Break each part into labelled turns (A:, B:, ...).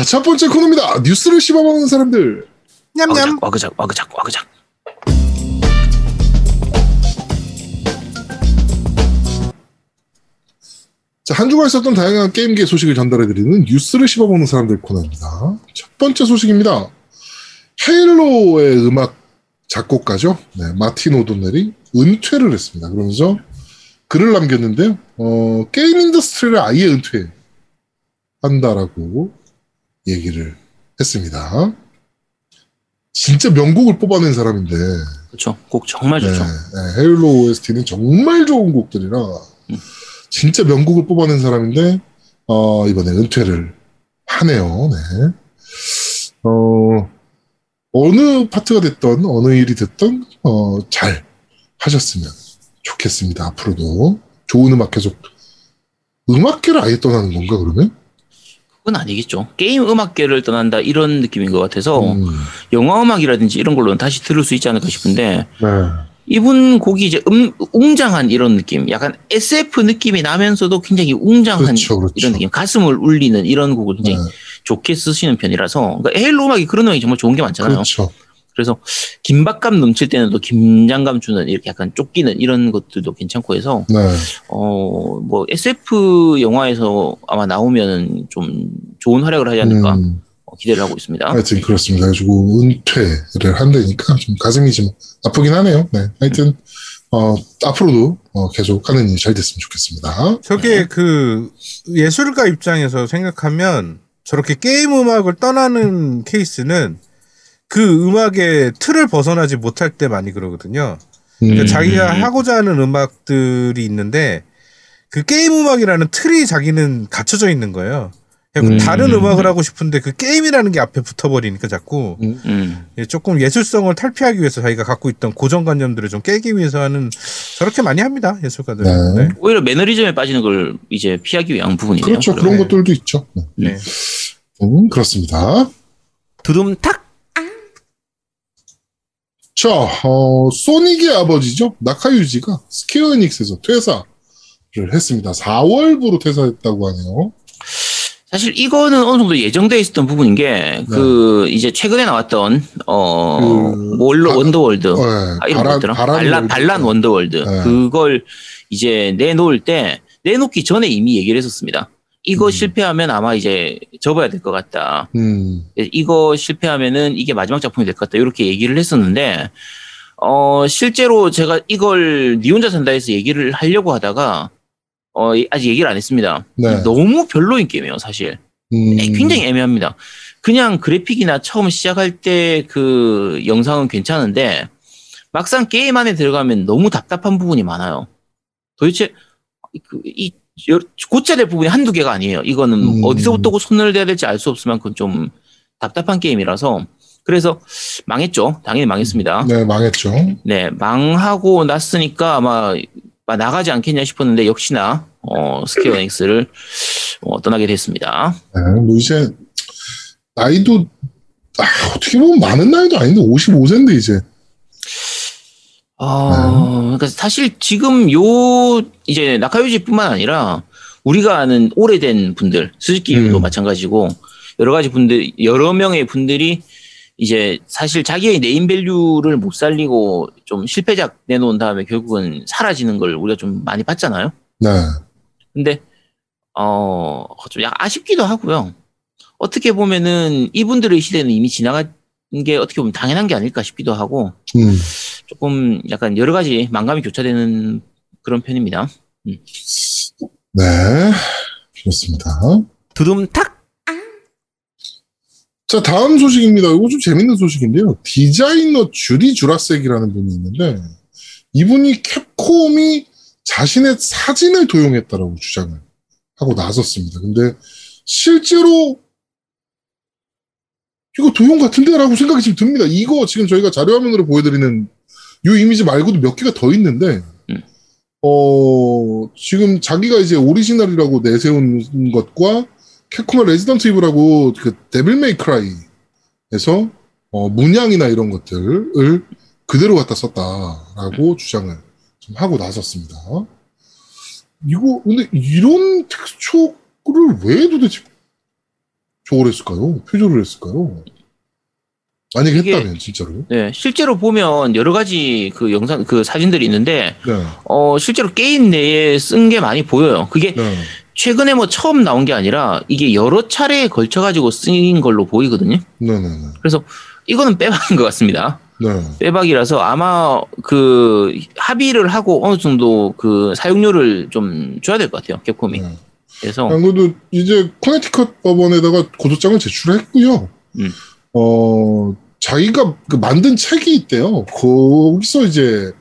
A: 자, 첫 번째 코너입니다. 뉴스를 씹어먹는 사람들.
B: 냠냠.
C: 와그작, 와그작, 와그작.
A: 자, 한 주간 있었던 다양한 게임계 소식을 전달해드리는 뉴스를 씹어먹는 사람들 코너입니다. 첫 번째 소식입니다. 헤일로의 음악 작곡가죠. 네, 마틴 오도넬이 은퇴를 했습니다. 그러면서 글을 남겼는데요. 어, 게임 industry를 아예 은퇴한다라고 얘기를 했습니다. 진짜 명곡을 뽑아낸 사람인데
C: 그렇죠. 곡 정말 좋죠.
A: 네, 네, 헤일로 OST는 정말 좋은 곡들이라
C: 음.
A: 진짜 명곡을 뽑아낸 사람인데 어, 이번에 은퇴를 하네요. 네. 어, 어느 파트가 됐던 어느 일이 됐던 어, 잘 하셨으면 좋겠습니다. 앞으로도 좋은 음악 계속 음악계를 아예 떠나는 건가 그러면?
C: 그건 아니겠죠. 게임 음악계를 떠난다 이런 느낌인 것 같아서
A: 음,
C: 영화 음악이라든지 이런 걸로는 다시 들을 수 있지 않을까 싶은데
A: 네.
C: 이분 곡이 이제 음, 웅장한 이런 느낌, 약간 SF 느낌이 나면서도 굉장히 웅장한
A: 그렇죠, 그렇죠.
C: 이런 느낌, 가슴을 울리는 이런 곡을 굉장히
A: 네.
C: 좋게 쓰시는 편이라서 그러니까 헤일로 음악이 그런 음악이 정말 좋은 게 많잖아요.
A: 그렇죠.
C: 그래서 긴박감 넘칠 때는 또 긴장감 주는 이렇게 약간 쫓기는 이런 것들도 괜찮고 해서
A: 네.
C: 어뭐 SF 영화에서 아마 나오면은 좀 좋은 활약을 하지 않을까
A: 음,
C: 어, 기대를 하고 있습니다.
A: 하여튼 그렇습니다. 그래가지고 은퇴를 한다니까 좀 가슴이 좀 아프긴 하네요. 네. 하여튼 어, 앞으로도 어, 계속 하는 일이 잘 됐으면 좋겠습니다.
B: 저게 그 예술가 입장에서 생각하면 저렇게 게임 음악을 떠나는 케이스는 그 음악의 틀을 벗어나지 못할 때 많이 그러거든요. 그러니까
A: 음,
B: 자기가 하고자 하는 음악들이 있는데 그 게임 음악이라는 틀이 자기는 갖춰져 있는 거예요.
A: 음.
B: 다른 음악을 하고 싶은데 그 게임이라는 게 앞에 붙어버리니까 자꾸
C: 음.
B: 예, 조금 예술성을 탈피하기 위해서 자기가 갖고 있던 고정관념들을 좀 깨기 위해서 하는 저렇게 많이 합니다 예술가들은.
A: 네.
B: 네.
C: 오히려 매너리즘에 빠지는 걸 이제 피하기 위한 부분이네요.
A: 그렇죠. 그런
B: 네.
A: 것들도 있죠. 네.
C: 네.
A: 음, 그렇습니다.
C: 두둠탁
A: 자, 어, 소닉의 아버지죠. 나카 유지가 스퀘어 에닉스에서 퇴사를 했습니다. 4월부로 퇴사했다고 하네요.
C: 사실 이거는 어느 정도 예정돼 있었던 부분인 게그 이제 최근에 나왔던 어
A: 네. 그
C: 월드
A: 바-
C: 원더월드
A: 네,
C: 아, 이름 뭐였더라? 발란
A: 월드.
C: 발란 원더월드
A: 네.
C: 그걸 이제 내놓을 때 내놓기 전에 이미 얘기를 했었습니다. 이거
A: 음.
C: 실패하면 아마 이제 접어야 될 것 같다.
A: 음,
C: 이거 실패하면은 이게 마지막 작품이 될 것 같다. 이렇게 얘기를 했었는데 어 실제로 제가 이걸 니 혼자 산다 해서 얘기를 하려고 하다가 어 아직 얘기를 안 했습니다.
A: 네.
C: 너무 별로인 게임이에요, 사실.
A: 음,
C: 굉장히 애매합니다. 그냥 그래픽이나 처음 시작할 때 그 영상은 괜찮은데 막상 게임 안에 들어가면 너무 답답한 부분이 많아요. 도대체 그, 이 여- 고쳐야 될 부분이 한두 개가 아니에요. 이거는
A: 음.
C: 어디서부터 손을 대야 될지 알 수 없을 만큼 좀 답답한 게임이라서 그래서 망했죠. 당연히 망했습니다.
A: 네, 망했죠.
C: 네, 망하고 났으니까 아마 나가지 않겠냐 싶었는데 역시나 어, 스퀘어 에닉스를 어, 떠나게 됐습니다.
A: 네, 뭐 이제 나이도 아, 어떻게 보면 많은 나이도 아닌데 55세인데 이제
C: 어, 그러니까 사실 지금 요 이제 나카유지뿐만 아니라 우리가 아는 오래된 분들, 스즈키도
A: 음.
C: 마찬가지고 여러 가지 분들, 여러 명의 분들이 이제 사실 자기의 네임밸류를 못 살리고 좀 실패작 내놓은 다음에 결국은 사라지는 걸 우리가 좀 많이 봤잖아요.
A: 네,
C: 근데 어, 좀 약간 아쉽기도 하고요. 어떻게 보면은 이분들의 시대는 이미 지나간 게 어떻게 보면 당연한 게 아닐까 싶기도 하고
A: 음,
C: 조금 약간 여러 가지 망감이 교차되는 그런 편입니다.
A: 네, 그렇습니다.
C: 두둠탁
A: 자, 다음 소식입니다. 이거 좀 재밌는 소식인데요. 디자이너 주디 주라색이라는 분이 있는데, 이분이 캡콤이 자신의 사진을 도용했다라고 주장을 하고 나섰습니다. 근데 실제로 이거 도용 같은데라고 생각이 지금 듭니다. 이거 지금 저희가 자료 화면으로 보여드리는 이 이미지 말고도 몇 개가 더 있는데,
C: 음.
A: 어, 지금 자기가 이제 오리지널이라고 내세운 것과 캡콤의 레지던트 이블하고 그 데빌 메이 크라이에서 어, 문양이나 이런 것들을 그대로 갖다 썼다라고 주장을 좀 하고 나섰습니다. 이거 근데 이런 텍스처를 왜 도대체 저걸 했을까요? 표절을 했을까요? 만약에
C: 이게-
A: 했다면 진짜로.
C: 네, 실제로 보면 여러 가지 그 영상, 그 사진들이 있는데,
A: 네.
C: 어, 실제로 게임 내에 쓴 게 많이 보여요. 그게
A: 네.
C: 최근에 뭐 처음 나온 게 아니라 이게 여러 차례에 걸쳐 가지고 쓰인 걸로 보이거든요.
A: 네 네 네.
C: 그래서 이거는 빼박인 것 같습니다.
A: 네.
C: 빼박이라서 아마 그 합의를 하고 어느 정도 그 사용료를 좀 줘야 될 것 같아요. 캡콤이.
A: 네.
C: 그래서
A: 아무래도 이제 커네티컷 법원에다가 고소장을 제출했고요.
C: 음.
A: 어 자기가 그 만든 책이 있대요. 거기서 이제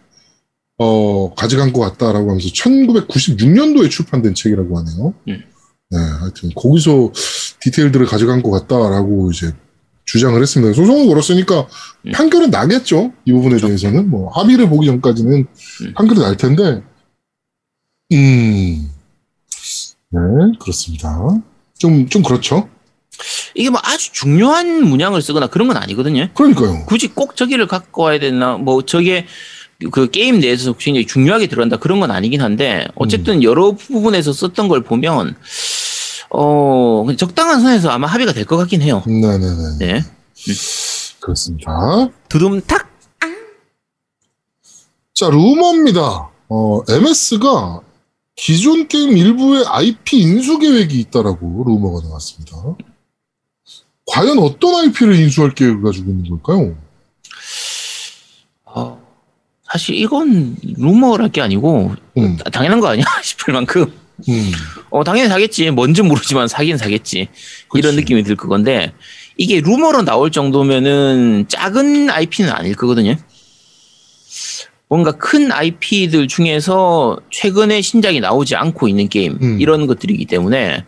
A: 어 가져간 것 같다라고 하면서 1996년도에 출판된 책이라고 하네요.
C: 음.
A: 네, 하여튼 거기서 디테일들을 가져간 것 같다라고 이제 주장을 했습니다. 소송을 걸었으니까
C: 음.
A: 판결은 나겠죠. 이 부분에 대해서는 뭐 합의를 보기 전까지는
C: 음.
A: 판결이 날 텐데, 음, 네 그렇습니다. 좀 좀 그렇죠.
C: 이게 뭐 아주 중요한 문양을 쓰거나 그런 건 아니거든요.
A: 그러니까요.
C: 굳이 꼭 저기를 갖고 와야 되나 뭐 저게 그 게임 내에서 굉장히 중요하게 들어간다 그런 건 아니긴 한데 어쨌든
A: 음.
C: 여러 부분에서 썼던 걸 보면 어 적당한 선에서 아마 합의가 될 것 같긴 해요.
A: 네네네.
C: 네.
A: 그렇습니다.
C: 두둠탁
A: 자, 루머입니다. 어, MS가 기존 게임 일부의 IP 인수 계획이 있다라고 루머가 나왔습니다. 과연 어떤 IP를 인수할 계획을 가지고 있는 걸까요?
C: 어, 사실 이건 루머랄 게 아니고
A: 음,
C: 당연한 거 아니야 싶을 만큼
A: 음,
C: 어 당연히 사겠지 뭔지 모르지만 사긴 사겠지 이런
A: 그치.
C: 느낌이 들 건데 이게 루머로 나올 정도면은 작은 IP는 아닐 거거든요. 뭔가 큰 IP들 중에서 최근에 신작이 나오지 않고 있는 게임
A: 음.
C: 이런 것들이기 때문에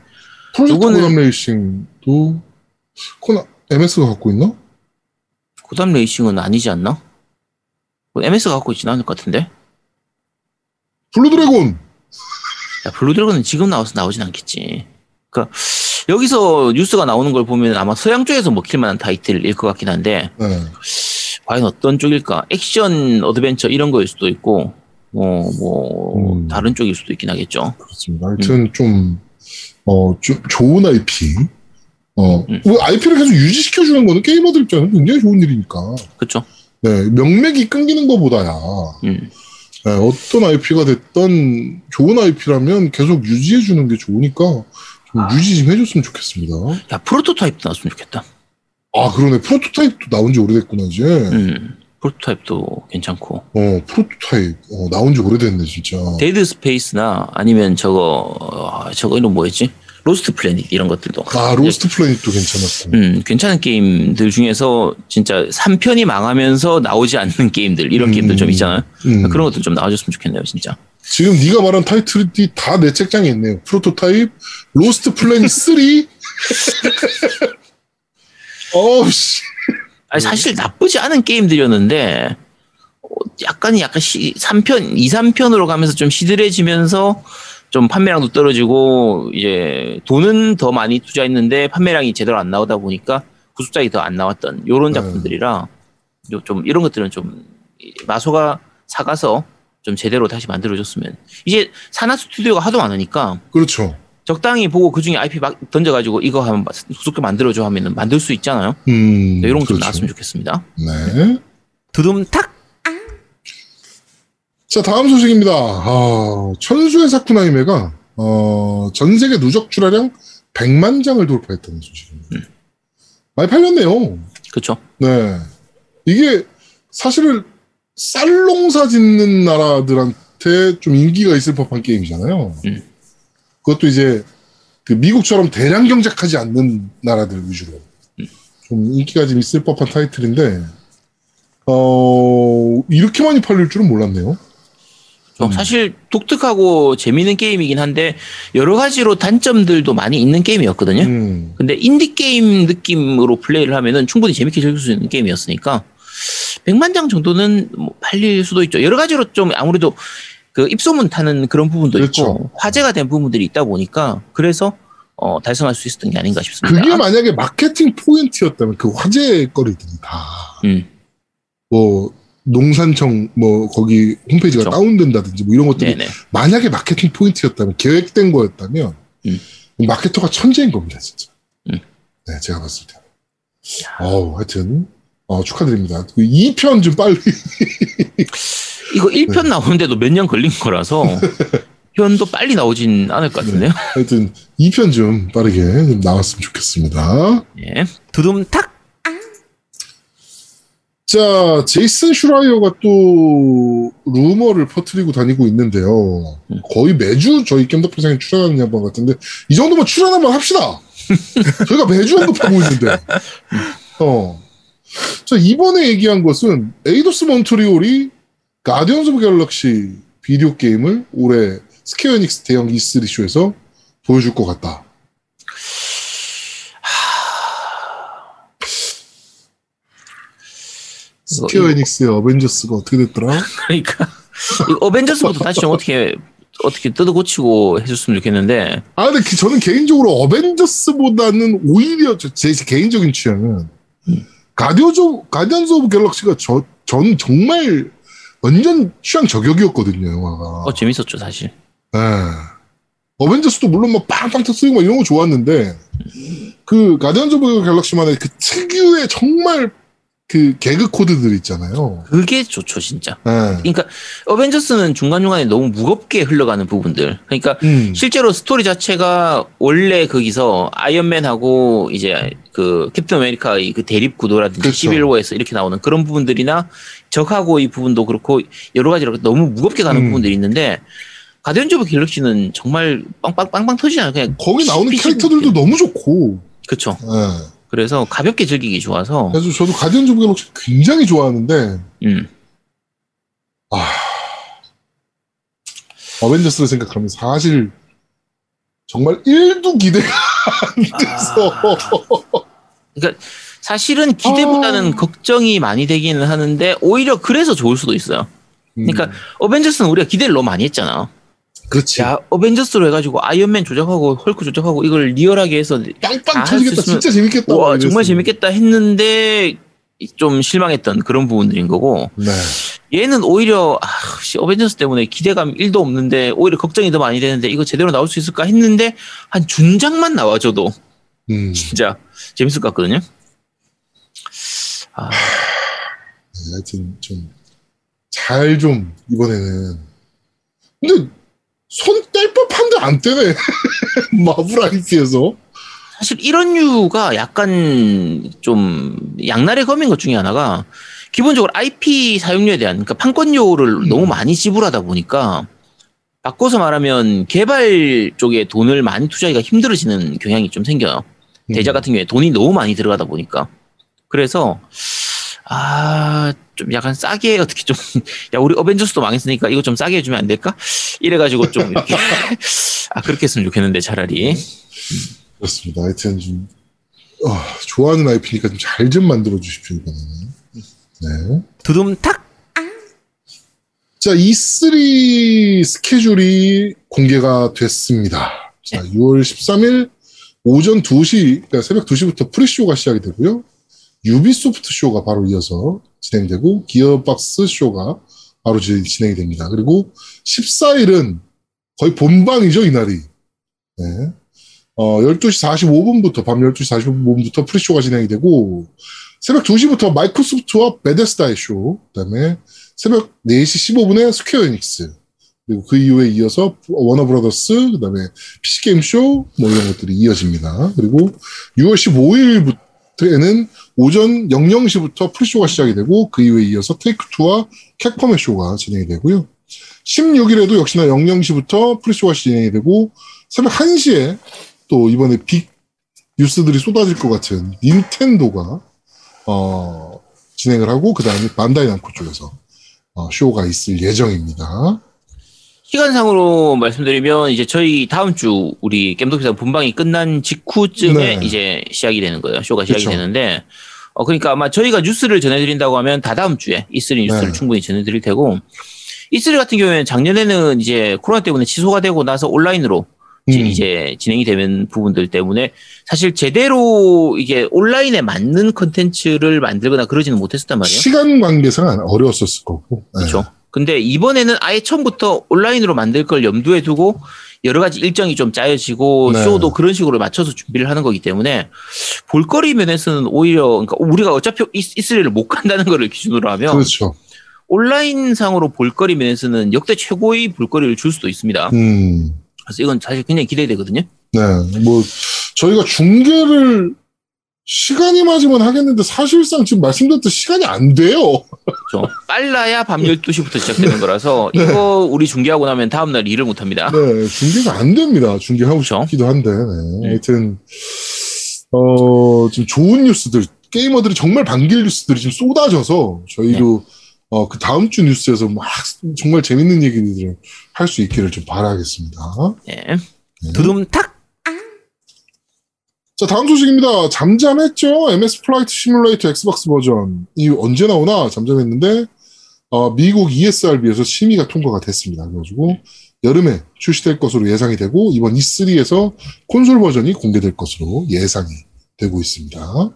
C: 요거는-
A: 고담 레이싱도 코나 MS가 갖고 있나?
C: 고담 레이싱은 아니지 않나? 뭐 MS가 갖고 있진 않을 것 같은데.
A: 블루 드래곤.
C: 야, 블루 드래곤은 지금 나와서 나오진 않겠지. 그러니까 여기서 뉴스가 나오는 걸 보면 아마 서양 쪽에서 먹힐 만한 타이틀일 것 같긴 한데
A: 네.
C: 과연 어떤 쪽일까? 액션 어드벤처 이런 거일 수도 있고 뭐, 뭐
A: 음.
C: 다른 쪽일 수도 있긴 하겠죠.
A: 그렇습니다. 하여튼 좀, 어, 좀 좋은 IP. 어,
C: 음.
A: 뭐 IP를 계속 유지시켜주는 거는 게이머들 입장에서 굉장히 좋은 일이니까.
C: 그렇죠?
A: 네, 명맥이 끊기는 것보다야.
C: 음.
A: 네, 어떤 IP가 됐던 좋은 IP라면 계속 유지해주는 게 좋으니까 좀
C: 아.
A: 유지 좀 해줬으면 좋겠습니다.
C: 야 프로토타입도 나왔으면 좋겠다.
A: 아, 그러네. 프로토타입도 나온 지 오래됐구나, 이제.
C: 음. 프로토타입도 괜찮고
A: 어, 프로토타입. 어, 나온 지 오래됐네, 진짜.
C: 데드 스페이스나 아니면 저거 어, 저거 이름 뭐였지? 로스트 플래닛 이런 것들도
A: 아, 로스트 플래닛도 괜찮았고.
C: 음, 괜찮은 게임들 중에서 진짜 3편이 망하면서 나오지 않는 게임들, 이런
A: 음.
C: 게임들 좀 있잖아요.
A: 음.
C: 그런 것들 좀 나와줬으면 좋겠네요, 진짜.
A: 지금 네가 말한 타이틀이 다 내 책장에 있네요. 프로토타입, 로스트 플래닛 3. 어우씨.
C: 아니, 사실 나쁘지 않은 게임들이었는데, 어, 약간, 약간 시, 3편, 2, 3편으로 가면서 좀 시들해지면서 좀 판매량도 떨어지고, 이제 돈은 더 많이 투자했는데 판매량이 제대로 안 나오다 보니까 후속작이 더 안 나왔던 요런
A: 네.
C: 작품들이라, 요- 좀 이런 것들은 좀 마소가 사가서 좀 제대로 다시 만들어줬으면. 이제 산하 스튜디오가 하도 많으니까
A: 그렇죠.
C: 적당히 보고 그 중에 IP 막 던져가지고 이거 하면 구속게 만들어줘 하면은 만들 수 있잖아요.
A: 음.
C: 네, 이런 거좀
A: 그렇죠.
C: 나왔으면 좋겠습니다.
A: 네.
C: 두둠탁!
A: 자, 다음 소식입니다. 아, 천수의 사쿠나이메가, 어, 전 세계 누적 출하량 100만 장을 돌파했다는 소식입니다.
C: 음.
A: 많이 팔렸네요.
C: 그쵸?
A: 네. 이게 사실은 쌀농사 짓는 나라들한테 좀 인기가 있을 법한 게임이잖아요.
C: 음.
A: 그것도 이제 그 미국처럼 대량 경작하지 않는 나라들 위주로
C: 음.
A: 좀 인기가 좀 있을 법한 타이틀인데, 어, 이렇게 많이 팔릴 줄은 몰랐네요.
C: 좀
A: 음.
C: 사실 독특하고 재미있는 게임이긴 한데 여러 가지로 단점들도 많이 있는 게임이었거든요.
A: 음,
C: 근데 인디 게임 느낌으로 플레이를 하면은 충분히 재밌게 즐길 수 있는 게임이었으니까 100만 장 정도는 뭐 팔릴 수도 있죠. 여러 가지로 좀 아무래도 그 입소문 타는 그런 부분도
A: 그렇죠.
C: 있고 화제가 된 부분들이 있다 보니까 그래서 어, 달성할 수 있었던 게 아닌가 싶습니다.
A: 그게 만약에 마케팅 포인트였다면 그 화제 거리들이 다,
C: 음,
A: 뭐, 농산청, 뭐, 거기 홈페이지가
C: 그렇죠.
A: 다운된다든지 뭐 이런 것들이
C: 네네.
A: 만약에 마케팅 포인트였다면, 계획된 거였다면,
C: 음.
A: 마케터가 천재인 겁니다, 진짜.
C: 음.
A: 네, 제가 봤을 때. 어우, 하여튼, 어, 축하드립니다. 그 2편 좀 빨리.
C: 이거 1편 나오는데도 몇 년 걸린 거라서 편도 빨리 나오진 않을 것 같은데요.
A: 하여튼, 2편 좀 빠르게 좀 나왔으면 좋겠습니다.
C: 예. 두둠탁.
A: 자, 제이슨 슈라이어가 또 루머를 퍼뜨리고 다니고 있는데요. 거의 매주 저희 겜덕비상에 출연하는 양반 같은데 이 정도면 출연 한번 합시다. 저희가 매주 언급하고 있는데. 어. 자, 이번에 얘기한 것은 에이도스 몬트리올이 가디언즈 오브 갤럭시 비디오 게임을 올해 스퀘어 에닉스 대형 E3 쇼에서 보여줄 것 같다. 스퀘어 에닉스의 어벤져스가 어떻게 됐더라?
C: 그러니까 이 어벤져스부터 다시 좀 어떻게 어떻게 뜯어 고치고 해줬으면 좋겠는데
A: 아, 근데 그- 저는 개인적으로 어벤져스보다는 오히려 저- 제 개인적인 취향은 가디오즈, 가디언즈 오브 갤럭시가 저, 전 정말 완전 취향 저격이었거든요, 영화가.
C: 어 재밌었죠 사실.
A: 예. 어벤져스도 물론 막 빵빵 터뜨리고 막 이런 거 좋았는데, 그 가디언즈 오브 갤럭시만의 그 특유의 정말 그 개그 코드들 있잖아요.
C: 그게 좋죠 진짜.
A: 예.
C: 그러니까 어벤져스는 중간 중간에 너무 무겁게 흘러가는 부분들. 그러니까
A: 음.
C: 실제로 스토리 자체가 원래 거기서 아이언맨하고 이제 그 캡틴 아메리카의 그 대립 구도라든지
A: 그렇죠.
C: 시빌워에서 이렇게 나오는 그런 부분들이나 적하고 이 부분도 그렇고 여러 가지로 너무 무겁게 가는
A: 음.
C: 부분들이 있는데 가디언즈 오브 갤럭시는 정말 빵빵 빵빵 터지잖아요. 그냥
A: 거기 나오는 캐릭터들도 너무 좋고,
C: 그렇죠.
A: 예.
C: 그래서 가볍게 즐기기 좋아서
A: 그래서 저도 가디언즈 오브 갤럭시 굉장히 좋아하는데,
C: 음.
A: 아, 어벤져스를 생각하면 사실 정말 1도 기대가 안 돼서
C: 그러니까 사실은 기대보다는
A: 아.
C: 걱정이 많이 되기는 하는데 오히려 그래서 좋을 수도 있어요. 그러니까
A: 음,
C: 어벤져스는 우리가 기대를 너무 많이 했잖아.
A: 그렇지.
C: 야 어벤져스로 해가지고 아이언맨 조작하고 헐크 조작하고 이걸 리얼하게 해서
A: 빵빵
C: 다
A: 터지겠다. 진짜 재밌겠다 와막
C: 정말. 재밌겠다 했는데 좀 실망했던 그런 부분들인 거고.
A: 네.
C: 얘는 오히려 아, 씨, 어벤져스 때문에 기대감 1도 없는데 오히려 걱정이 더 많이 되는데 이거 제대로 나올 수 있을까 했는데 한 준장만 나와줘도
A: 음,
C: 진짜 재밌을 것 같거든요. 아,
A: 네, 하여튼 좀 잘 좀 이번에는. 근데 손 뗄 법한데 안 떼네 마블 IP에서
C: 사실 이런 류가 약간 좀 양날의 검인 것 중에 하나가 기본적으로 IP 사용료에 대한 그러니까 판권료를 너무 많이 지불하다 보니까 바꿔서 말하면 개발 쪽에 돈을 많이 투자하기가 힘들어지는 경향이 좀 생겨요.
A: 음.
C: 대작 같은 경우에 돈이 너무 많이 들어가다 보니까 그래서 아 좀 약간 싸게 어떻게 좀 야 우리 어벤져스도 망했으니까 이거 좀 싸게 해주면 안 될까? 이래가지고 좀 이렇게. 아 그렇게 했으면 좋겠는데 차라리.
A: 그렇습니다. 하여튼 좀 어, 좋아하는 IP니까 좀 잘 좀 만들어 주십시오 이번에는. 네.
C: 두둠탁!
A: 자, E3 스케줄이 공개가 됐습니다. 자, 6월 13일 오전 2시, 그러니까 새벽 2시부터 pre-show가 시작이 되고요. 유비소프트 쇼가 바로 이어서 진행되고, 기어박스 쇼가 바로 지- 진행이 됩니다. 그리고 14일은 거의 본방이죠, 이날이. 네. 어, 12시 45분부터, 밤 12시 45분부터 pre-show가 진행이 되고, 새벽 2시부터 마이크로소프트와 베데스다의 쇼, 그 다음에 새벽 4시 15분에 스퀘어 에닉스 그리고 그 이후에 이어서 워너브라더스 그 다음에 PC게임 쇼 뭐 이런 것들이 이어집니다. 그리고 6월 15일부터 에는 오전 00시부터 pre-show가 시작이 되고 그 이후에 이어서 테이크2와 캡콤의 쇼가 진행이 되고요. 16일에도 역시나 00시부터 pre-show가 진행이 되고 새벽 1시에 또 이번에 big news들이 쏟아질 것 같은 닌텐도가 어, 진행을 하고 그 다음에 반다이 남코 쪽에서 어, 쇼가 있을 예정입니다.
C: 시간상으로 말씀드리면 이제 저희 다음 주 우리 겜덕비상 본방이 끝난 직후쯤에
A: 네.
C: 이제 시작이 되는 거예요. 쇼가 시작이
A: 그쵸.
C: 되는데 어 그러니까 아마 저희가 뉴스를 전해드린다고 하면 다 다음 주에 E3 뉴스를
A: 네.
C: 충분히 전해드릴 테고 E3 같은 경우에는 작년에는 이제 코로나 때문에 취소가 되고 나서 온라인으로 이제,
A: 음.
C: 이제 진행이 되는 부분들 때문에 사실 제대로 이게 온라인에 맞는 컨텐츠를 만들거나 그러지는 못했었단 말이에요.
A: 시간 관계상 어려웠었을 거고. 네.
C: 그렇죠. 근데 이번에는 아예 처음부터 온라인으로 만들 걸 염두에 두고 여러 가지 일정이 좀 짜여지고
A: 네.
C: 쇼도 그런 식으로 맞춰서 준비를 하는 거기 때문에 볼거리 면에서는 오히려 그러니까 우리가 어차피 이- 이스라엘을 못 간다는 거를 기준으로 하면
A: 그렇죠.
C: 온라인 상으로 볼거리 면에서는 역대 최고의 볼거리를 줄 수도 있습니다.
A: 음.
C: 그래서 이건 사실 굉장히 기대되거든요.
A: 네. 뭐, 저희가 중계를 시간이 맞으면 하겠는데 사실상 지금 말씀드렸듯 시간이 안 돼요.
C: 그렇죠. 빨라야 밤 12시부터 시작되는 거라서 이거 우리 중계하고 나면 다음날 일을 못 합니다.
A: 네. 중계가 안 됩니다. 중계하고
C: 그렇죠.
A: 싶기도 한데. 네.
C: 네.
A: 하여튼, 어, 지금 좋은 뉴스들, 게이머들이 정말 반길 뉴스들이 지금 쏟아져서 저희도
C: 네.
A: 어, 그 다음 주 뉴스에서 막 정말 재밌는 얘기들을 할 수 있기를 좀 바라겠습니다.
C: 네.
A: 네.
C: 두둠탁
A: 자, 다음 소식입니다. 잠잠했죠? MS 플라이트 시뮬레이터 엑스박스 버전. 이 언제 나오나 잠잠했는데, 어, 미국 ESRB에서 심의가 통과가 됐습니다. 그래가지고, 여름에 출시될 것으로 예상이 되고, 이번 E3에서 콘솔 버전이 공개될 것으로 예상이 되고 있습니다.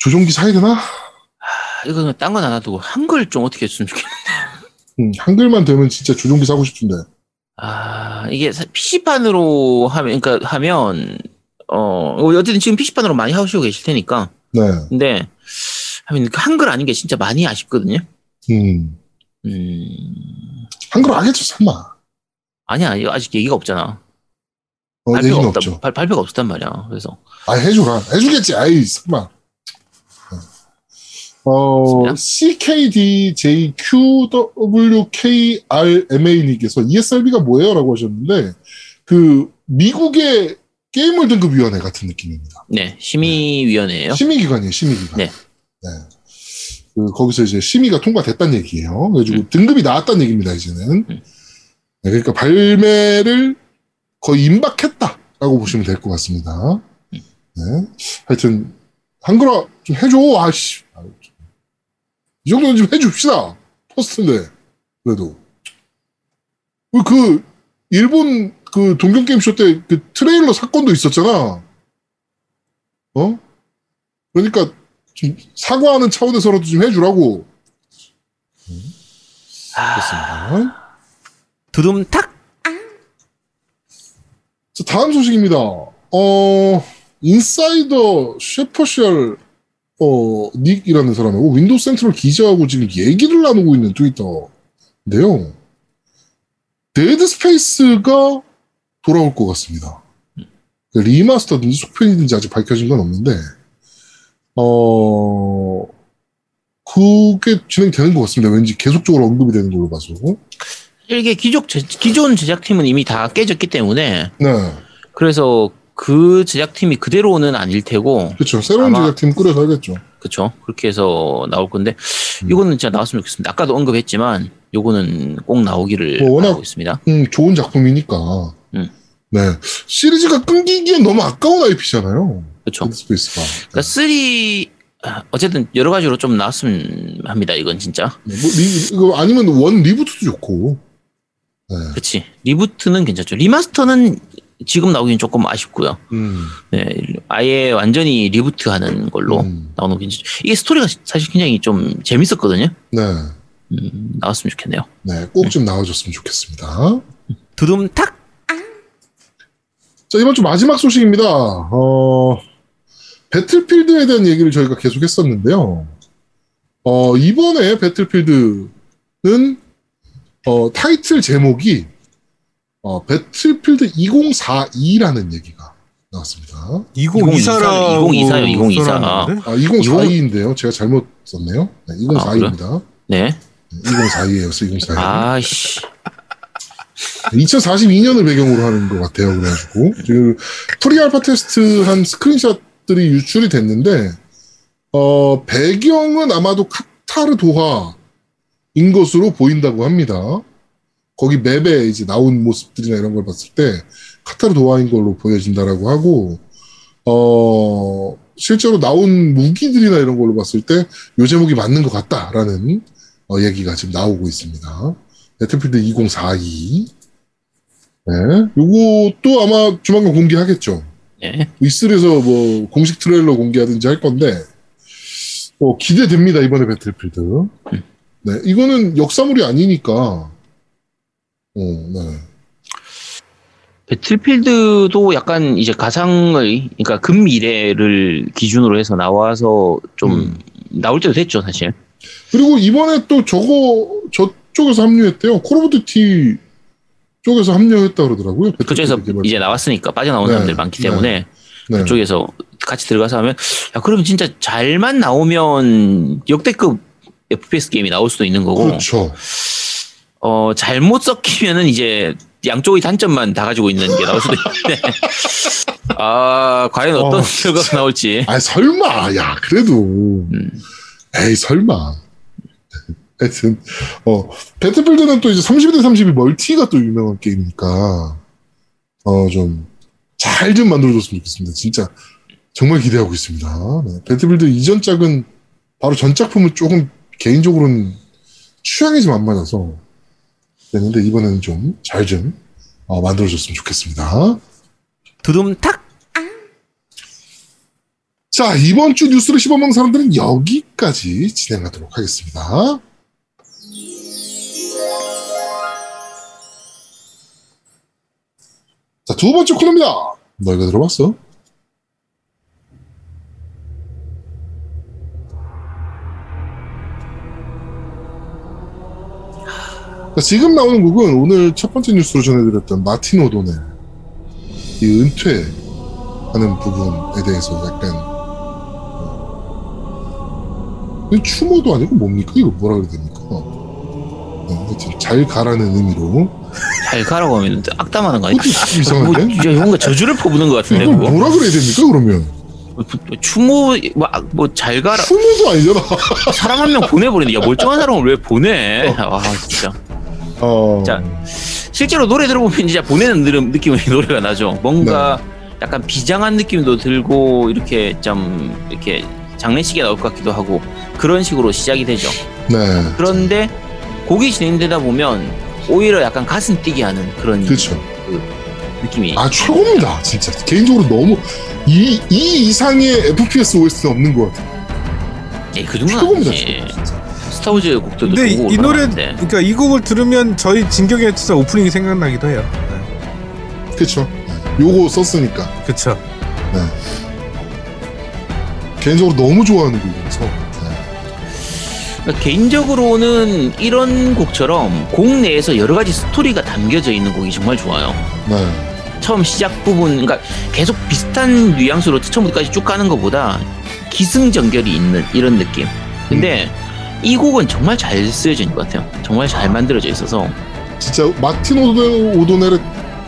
A: 조종기 사야 되나?
C: 아, 이거는 딴 건 다 놔두고 한글 좀 어떻게 했으면 좋겠네.
A: 음, 한글만 되면 진짜 조종기 사고 싶은데.
C: 아 이게 PC판으로 하면 그러니까 하면 어 어쨌든 지금 PC판으로 많이 하시고 계실 테니까
A: 네.
C: 근데 하면 그 한글 아닌 게 진짜 많이 아쉽거든요.
A: 음.
C: 음
A: 한글 하겠죠, 설마.
C: 아니야 이거 아직 얘기가 없잖아.
A: 어,
C: 발표가 없다. 발, 발표가 없었단 말이야. 그래서
A: 아, 해줘라. 해주겠지. 아이, 설마. 어, CKDJQWKRMA님께서 ESRB가 뭐예요? 라고 하셨는데, 그, 미국의 게임물 등급위원회 같은 느낌입니다.
C: 네 심의위원회예요.
A: 심의기관이에요, 심의기관.
C: 네.
A: 그, 거기서 이제 심의가 통과됐다는 얘기예요. 그래가지고 등급이 나왔다는 얘기입니다, 이제는.
C: 음.
A: 네, 그러니까 발매를 거의 임박했다라고 보시면 될 것 같습니다.
C: 음.
A: 네. 하여튼, 한글화 좀 해줘, 아씨. 이 정도는 좀 해줍시다. 포스트인데. 그래도. 그, 그, 일본 그 동경 게임쇼 때 그 트레일러 사건도 있었잖아. 어? 그러니까 좀 사과하는 차원에서라도 좀 해주라고.
C: 아,
A: 그렇습니다.
C: 두둠탁
A: 자, 다음 소식입니다. 어, 인사이더 셰퍼셜, 어, 닉이라는 사람하고 윈도우 센트럴 기자하고 지금 얘기를 나누고 있는 트위터인데요. 데드 스페이스가 돌아올 것 같습니다. 그 remaster든지 속편이든지 아직 밝혀진 건 없는데, 어, 그게 진행되는 것 같습니다. 왠지 계속적으로 언급이 되는 걸로 봐서.
C: 이게 기존, 제, 기존 제작팀은 이미 다 깨졌기 때문에
A: 네.
C: 그래서 그 제작팀이 그대로는 아닐 테고
A: 그렇죠. 새로운 제작팀 꾸려서 하겠죠.
C: 그쵸 그렇게 해서 나올 건데
A: 음.
C: 이거는 진짜 나왔으면 좋겠습니다. 아까도 언급했지만 요거는 꼭 나오기를
A: 뭐 워낙-
C: 바라고 있습니다.
A: 음, 좋은 작품이니까.
C: 음.
A: 네. 시리즈가 끊기기엔 너무 아까운 IP잖아요.
C: 그쵸
A: 스페이스가.
C: 그러니까 3 어쨌든 여러 가지로 좀 나왔으면 합니다. 이건 진짜.
A: 네, 뭐 리, 이거 아니면 one reboot도 좋고. 네.
C: 그치. reboot는 괜찮죠. remaster는 지금 나오긴 조금 아쉽고요.
A: 음.
C: 네, 아예 완전히 reboot하는 걸로
A: 음.
C: 나오는 게. 이게 스토리가 사실 굉장히 좀 재밌었거든요.
A: 네.
C: 음, 나왔으면 좋겠네요.
A: 네. 꼭 좀 나와줬으면 좋겠습니다.
C: 두둠탁
A: 자, 이번 주 마지막 소식입니다. 어, 배틀필드에 대한 얘기를 저희가 계속 했었는데요. 어, 이번에 배틀필드는, 어, 타이틀 제목이, 어, 배틀필드 2042라는 얘기가 나왔습니다.
B: 2024라고
C: 2024요, 2024.
B: 써놨는데?
A: 아, 2042인데요. 제가 잘못 썼네요. 네, 2042입니다.
C: 네.
A: 2042예요, 2042.
C: 아씨.
A: 2042년을 배경으로 하는 것 같아요. 그래가지고 지금 pre-alpha 테스트 한 screenshot들이 유출이 됐는데 어 배경은 아마도 카타르 도하인 것으로 보인다고 합니다. 거기 맵에 이제 나온 모습들이나 이런 걸 봤을 때 카타르 도하인 걸로 보여진다라고 하고 어 실제로 나온 무기들이나 이런 걸로 봤을 때 요 제목이 맞는 것 같다라는 어, 얘기가 지금 나오고 있습니다. 배틀필드 2042. 네. 요것도 아마 조만간 공개하겠죠.
C: 네.
A: E3에서 뭐 공식 트레일러 공개하든지 할 건데, 어, 기대됩니다, 이번에 배틀필드. 네. 이거는 역사물이 아니니까, 어, 네.
C: 배틀필드도 약간 이제 가상의 그러니까 근미래를 기준으로 해서 나와서 좀
A: 음.
C: 나올 때도 됐죠 사실.
A: 그리고 이번에 또 저거 저쪽에서 합류했대요. 콜 오브 듀티 쪽에서 합류했다 그러더라고요.
C: 그쪽에서
A: 개발.
C: 이제 나왔으니까 빠져나온
A: 네,
C: 사람들이 많기
A: 네,
C: 때문에
A: 네.
C: 그쪽에서 같이 들어가서 하면 야 그러면 진짜 잘만 나오면 역대급 FPS 게임이 나올 수도 있는 거고
A: 그렇죠.
C: 어 잘못 섞이면은 이제 양쪽의 단점만 다 가지고 있는 게 나올 수도 있는데. 아 과연 어떤
A: 어,
C: 결과가 나올지.
A: 아 설마. 야 그래도.
C: 음.
A: 에이 설마. 하여튼 어 배틀필드는 또 이제 32대 32 멀티가 또 유명한 게임이니까 어 좀 잘 좀 만들어줬으면 좋겠습니다. 진짜 정말 기대하고 있습니다. 네, 배틀필드 이전 작은 바로 전 작품은 조금 개인적으로는 취향이 좀 안 맞아서 그랬는데 이번에는 좀 잘좀 만들어줬으면 좋겠습니다
C: 두둠탁
A: 자, 이번 주 뉴스를 씹어먹는 사람들은 여기까지 진행하도록 하겠습니다. 자, 두 번째 코너입니다. 너희가 들어봤어? 지금 나오는 곡은 오늘 첫 번째 뉴스로 전해드렸던 마틴 오도넬 이 은퇴하는 부분에 대해서 약간 이거 추모도 아니고 뭡니까? 이거 뭐라 그래야 됩니까? 네, 하여튼 잘 가라는 의미로
C: 잘 가라고 하면 악담하는 거 아니야? 뭐,
A: 이상한데?
C: 이제 뭔가 저주를 퍼부는 것 같은데
A: 이거
C: 그거
A: 뭐라 그래야 됩니까 그러면?
C: 추모 뭐잘 가라
A: 추모도 아니잖아
C: 사람 한 명 보내버리는데 야 멀쩡한 사람을 왜 보내? 아 진짜
A: 어...
C: 자. 실제로 노래 들어보면 진짜 보내는 느낌- 느낌의 노래가 나죠. 뭔가 약간 비장한 느낌도 들고 이렇게 좀 이렇게 장례식에 나올 것 같기도 하고 그런 식으로 시작이 되죠.
A: 네
C: 그런데 곡이 진행되다 보면 오히려 약간 가슴 뛰게 하는 그런
A: 그렇죠
C: 느낌이
A: 아 최고입니다 진짜 개인적으로 너무 이, 이 이상의 FPS OST는 없는 것 같아요
C: 예, 그 정도는
A: 최고입니다
C: 아니지.
A: 진짜.
C: 스타워즈 곡들도
B: 근데 이, 이 노래. 그러니까 이 곡을 들으면 저희 진격의 투사 오프닝이 생각나기도 해요. 네.
A: 그쵸 요거 썼으니까
B: 그쵸.
A: 개인적으로 너무 좋아하는 곡이라서 네.
C: 그러니까 개인적으로는 이런 곡처럼 곡 내에서 여러 가지 스토리가 담겨져 있는 곡이 정말 좋아요.
A: 네.
C: 처음 시작 부분, 그러니까 계속 비슷한 뉘앙스로 처음부터까지 쭉 가는 것보다 기승전결이 있는 이런 느낌. 근데 이 곡은 정말 잘 있는 것 같아요. 정말 잘 만들어져 있어서
A: 진짜 마틴 오도, 오도넬의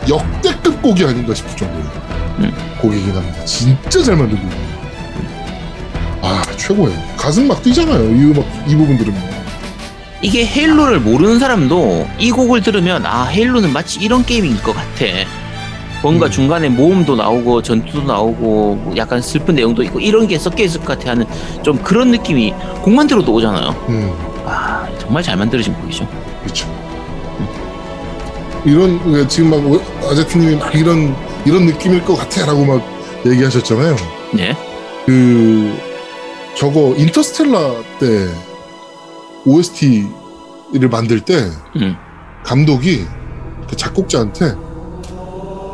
A: 역대급 곡이 아닌가 싶을 정도의
C: 음.
A: 곡이긴 합니다. 진짜 잘 곡이에요. 아 최고예요. 가슴 막 뛰잖아요. 이 음악 이 부분 들으면.
C: 이게 헤일로를 모르는 사람도 이 곡을 들으면 아 헤일로는 마치 이런 게임인 것 같아. 뭔가
A: 음.
C: 중간에 모험도 나오고 전투도 나오고 뭐 약간 슬픈 내용도 있고 이런 게 섞여 있을 것 같아 하는 좀 그런 느낌이 곡만 들어도 오잖아요.
A: 음
C: 아 정말 잘 만들어진 곡이죠.
A: 그렇죠. 이런 그러니까 지금 막 아제트님이 막 이런 이런 느낌일 것 같아라고 막 얘기하셨잖아요.
C: 네.
A: 그 저거 인터스텔라 때 OST를 만들 때
C: 음.
A: 감독이 그 작곡자한테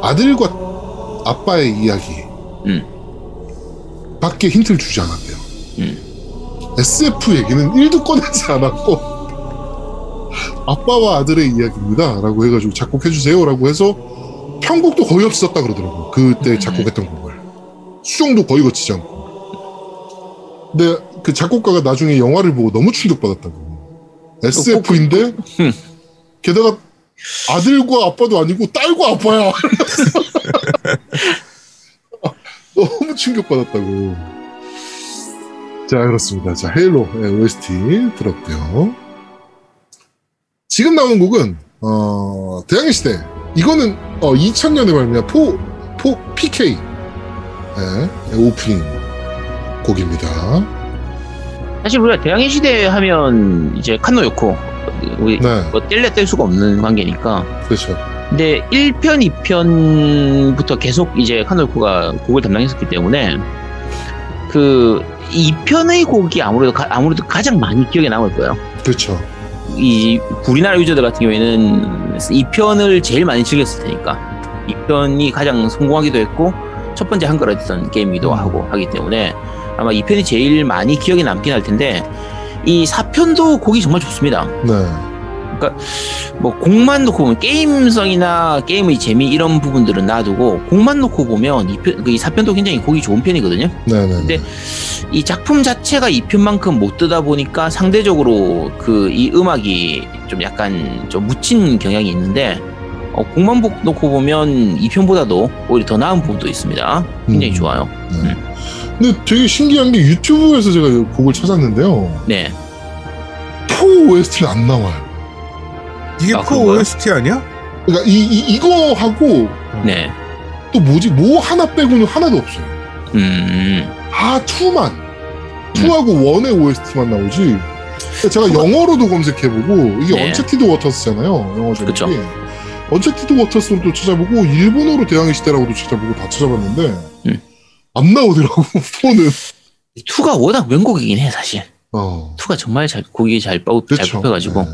A: 아들과 아빠의 이야기
C: 음.
A: 밖에 힌트를 주지 않았대요.
C: 음.
A: SF 얘기는 1도 꺼내지 않았고 아빠와 아들의 이야기입니다. 라고 해가지고 작곡해주세요. 라고 해서 편곡도 거의 없이 썼다 그러더라고요. 그때
C: 음.
A: 작곡했던 곡을. 수정도 거의 거치지 않고. 근데 그 작곡가가 나중에 영화를 보고 너무 충격받았다고. SF인데
C: 음.
A: 게다가 아들과 아빠도 아니고 딸과 아빠야. 너무 충격받았다고. 자, 그렇습니다. 자, 헤일로 OST 들었고요. 지금 나오는 곡은, 어, 대항해 시대. 이거는, 어, 2000년에 발매한 포, 포, PK. 네, 오프닝 곡입니다.
C: 사실 우리가 대항해 시대 하면 이제 칸노 요코 우리
A: 네,
C: 뭐 뗄래 뗄 수가 없는 관계니까.
A: 그렇죠.
C: 근데 1편, 2편부터 계속 이제 요코가 곡을 담당했었기 때문에 그 2편의 곡이 아무래도 가, 아무래도 가장 많이 기억에 남을 거예요.
A: 그렇죠.
C: 이 우리나라 유저들 같은 경우에는 2편을 제일 많이 즐겼을 테니까. 2편이 가장 성공하기도 했고 첫 번째 한글화 됐던 게임이기도
A: 음.
C: 하고 하기 때문에 아마 2편이 제일 많이 기억에 남긴 할 텐데 이 4편도 곡이 정말 좋습니다.
A: 네.
C: 뭐 곡만 놓고 보면 게임성이나 게임의 재미 이런 부분들은 놔두고 곡만 놓고 보면 이, 편, 이 4편도 굉장히 곡이 좋은 편이거든요.
A: 네 네.
C: 근데 이 작품 자체가 2편만큼 못 뜨다 보니까 상대적으로 그 이 음악이 좀 약간 좀 묻힌 경향이 있는데 어, 곡만 보- 놓고 보면 2편보다도 오히려 더 나은 부분도 있습니다. 굉장히
A: 음.
C: 좋아요.
A: 네. 근데 되게 신기한 게 유튜브에서 제가 곡을 찾았는데요.
C: 네.
A: four OST는 안 나와요.
B: 이게
C: 아,
B: 프로
C: 그런가요?
B: OST 아니야?
A: 그러니까 이, 이 이거 하고
C: 네.
A: 또 뭐지 뭐 하나 빼고는 하나도 없어요.
C: 음.
A: 아 two만 two하고 one의 OST만 나오지. 그러니까 제가 영어로도 검색해보고 이게
C: 네.
A: Uncharted Waters잖아요. 영어 제목이.
C: 그쵸.
A: Uncharted Waters로도 찾아보고 일본어로 대항해시대라고도 찾아보고 다 찾아봤는데
C: 음.
A: 안 나오더라고 four는.
C: 2가 워낙 명곡이긴 해, 사실.
A: 어.
C: 2가 정말 잘, 곡이 잘, 뽑, 잘
A: 그렇죠.
C: 뽑혀가지고.
A: 네.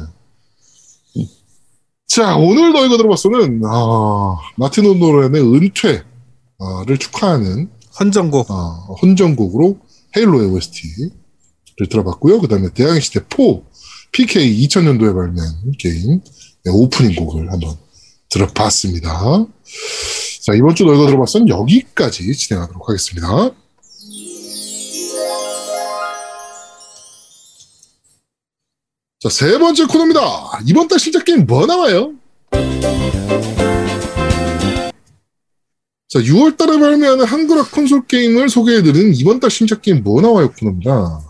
A: 자 오늘 너희가 들어봤어는 아, 마틴 오도넬의 은퇴를 축하하는
B: 헌정곡.
A: 아, 헌정곡으로 헤일로의 OST를 들어봤고요. 그 다음에 대항해시대 4 PK 2000년도에 발매한 게임 네, 오프닝 곡을 한번 들어봤습니다. 자 이번 주 너희가 들어봤던 여기까지 진행하도록 하겠습니다. 자, 세 번째 코너입니다. 이번 달 신작 게임 뭐 나와요? 자, 6월 달에 발매하는 한글화 콘솔 게임을 소개해드리는 이번 달 신작 게임 뭐 나와요 코너입니다.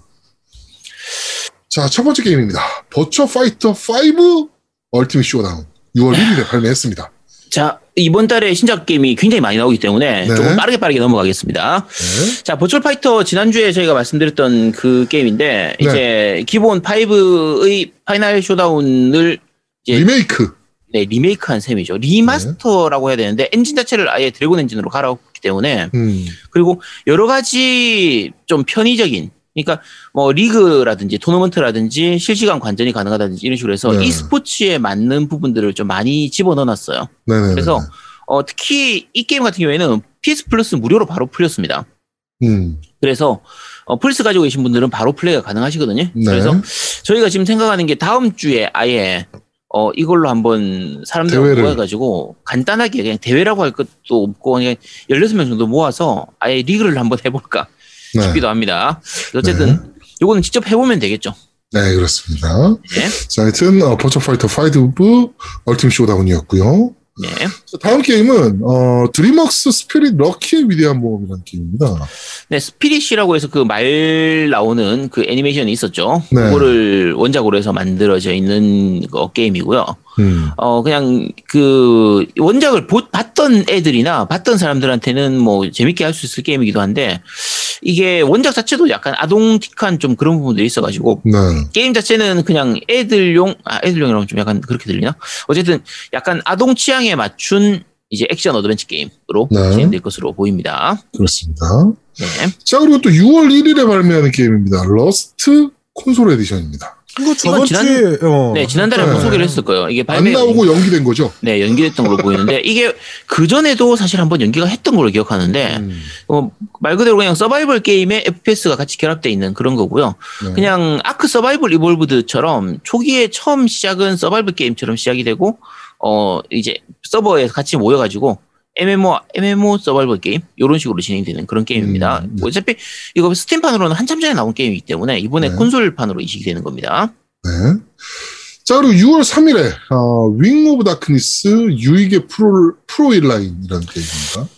A: 자, 첫 번째 게임입니다. 버추어 파이터 5 얼티밋 쇼다운. 6월 1일에 발매했습니다.
C: 자, 이번 달에 신작 게임이 굉장히 많이 나오기 때문에
A: 네.
C: 조금 빠르게 빠르게 넘어가겠습니다.
A: 네.
C: 자, 버추어 파이터 지난주에 저희가 말씀드렸던 그 게임인데
A: 네.
C: 이제 기본 5의 파이널 쇼다운을 예.
A: 리메이크.
C: 네, 리메이크한 셈이죠. remaster라고 해야 되는데 엔진 자체를 아예 드래곤 엔진으로 갈아엎기 때문에
A: 음,
C: 그리고 여러 가지 좀 편의적인 그러니까 뭐 리그라든지 토너먼트라든지 실시간 관전이 가능하다든지 이런 식으로 해서
A: 네.
C: e스포츠에 맞는 부분들을 좀 많이 집어넣어놨어요.
A: 네네.
C: 그래서 어, 특히 이 게임 같은 경우에는 PS 플러스 무료로 바로 풀렸습니다.
A: 음,
C: 그래서 어, 플스 가지고 계신 분들은 바로 플레이가 가능하시거든요.
A: 네.
C: 그래서 저희가 지금 생각하는 게 다음 주에 아예 어, 이걸로 한번 사람들
A: 대회를.
C: 모아가지고 간단하게 그냥 대회라고 할 것도 없고 그냥 16명 정도 모아서 아예 리그를 한번 해볼까
A: 네.
C: 싶기도 합니다. 어쨌든 요거는 직접 해보면 되겠죠.
A: 네, 그렇습니다.
C: 네.
A: 자, 하여튼, 어, Virtua Fighter 5 Ultimate Showdown이었고요.
C: 네.
A: 자, 다음 게임은, 어, DreamWorks Spirit 럭키의 위대한 모험이라는 게임입니다.
C: 네, Spirit이라고 해서 그 말 나오는 그 애니메이션이 있었죠.
A: 네.
C: 그거를 원작으로 해서 만들어져 있는 거 게임이고요.
A: 음,
C: 어, 그냥 그 원작을 보- 봤던 애들이나 봤던 사람들한테는 뭐 재밌게 할 수 있을 게임이기도 한데 이게 원작 자체도 약간 아동틱한 좀 그런 부분들이 있어가지고
A: 네.
C: 게임 자체는 그냥 애들용, 아, 애들용이라고 좀 약간 그렇게 들리나? 어쨌든 약간 아동 취향 에 맞춘 이제 액션 어드벤처 게임으로
A: 네.
C: 진행될 것으로 보입니다.
A: 그렇습니다.
C: 네.
A: 자, 그리고 또 6월 1일에 발매하는 게임입니다. Rust Console Edition입니다.
B: 이거 저번
C: 지난-
B: 주에 어,
C: 네, 지난달에
A: 네.
C: 한번 소개를 했을 거예요. 이게
A: 안
C: 발매
A: 나오고 연기된 거죠?
C: 네, 연기됐던 걸로 보이는데 이게 그 전에도 사실 한번 연기가 했던 걸로 기억하는데
A: 음,
C: 어, 말 그대로 그냥 서바이벌 게임에 FPS가 같이 결합되어 있는 그런 거고요.
A: 네.
C: 그냥 아크 서바이벌 이볼브드처럼 초기에 처음 시작은 서바이벌 게임처럼 시작이 되고 어 이제 서버에 같이 모여가지고 MMO MMO 서바이벌 게임 이런 식으로 진행되는 그런 게임입니다.
A: 음.
C: 어차피 이거 스팀판으로는 한참 전에 나온 게임이기 때문에 이번에
A: 네.
C: 콘솔판으로 이식이 되는 겁니다.
A: 네. 자, 그리고 6월 3일에, 어, Wing of Darkness 유익의 프로, 프로일라인이라는 게임입니다.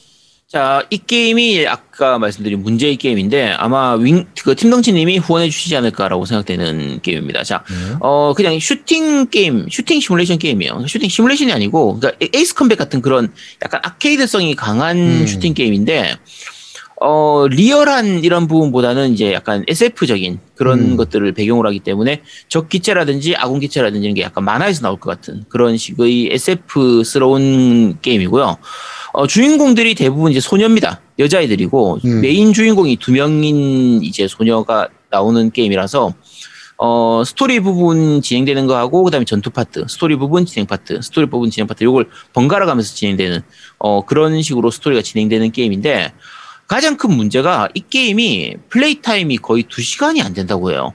C: 자, 이 게임이 아까 말씀드린 문제의 게임인데 아마 Wing, 그 팀덩치님이 후원해 주시지 않을까라고 생각되는 게임입니다. 자,
A: 네.
C: 어, 그냥 슈팅 게임, 슈팅 시뮬레이션 게임이에요. 슈팅 시뮬레이션이 아니고, 그러니까 Ace Combat 같은 그런 약간 아케이드성이 강한
A: 음.
C: 슈팅 게임인데, 어, 리얼한 이런 부분보다는 이제 약간 SF적인 그런
A: 음.
C: 것들을 배경으로 하기 때문에 적 기체라든지 아군 기체라든지 이런 게 약간 만화에서 나올 것 같은 그런 식의 SF스러운 게임이고요. 어, 주인공들이 대부분 이제 소녀입니다. 여자애들이고,
A: 음.
C: 메인 주인공이 두 명인 이제 소녀가 나오는 게임이라서, 어, 스토리 부분 진행되는 거하고, 그 다음에 전투 파트, 스토리 부분 진행 파트, 스토리 부분 진행 파트, 요걸 번갈아 가면서 진행되는 어, 그런 식으로 스토리가 진행되는 게임인데 가장 큰 문제가 이 게임이 플레이 타임이 거의 2시간이 안 된다고 해요.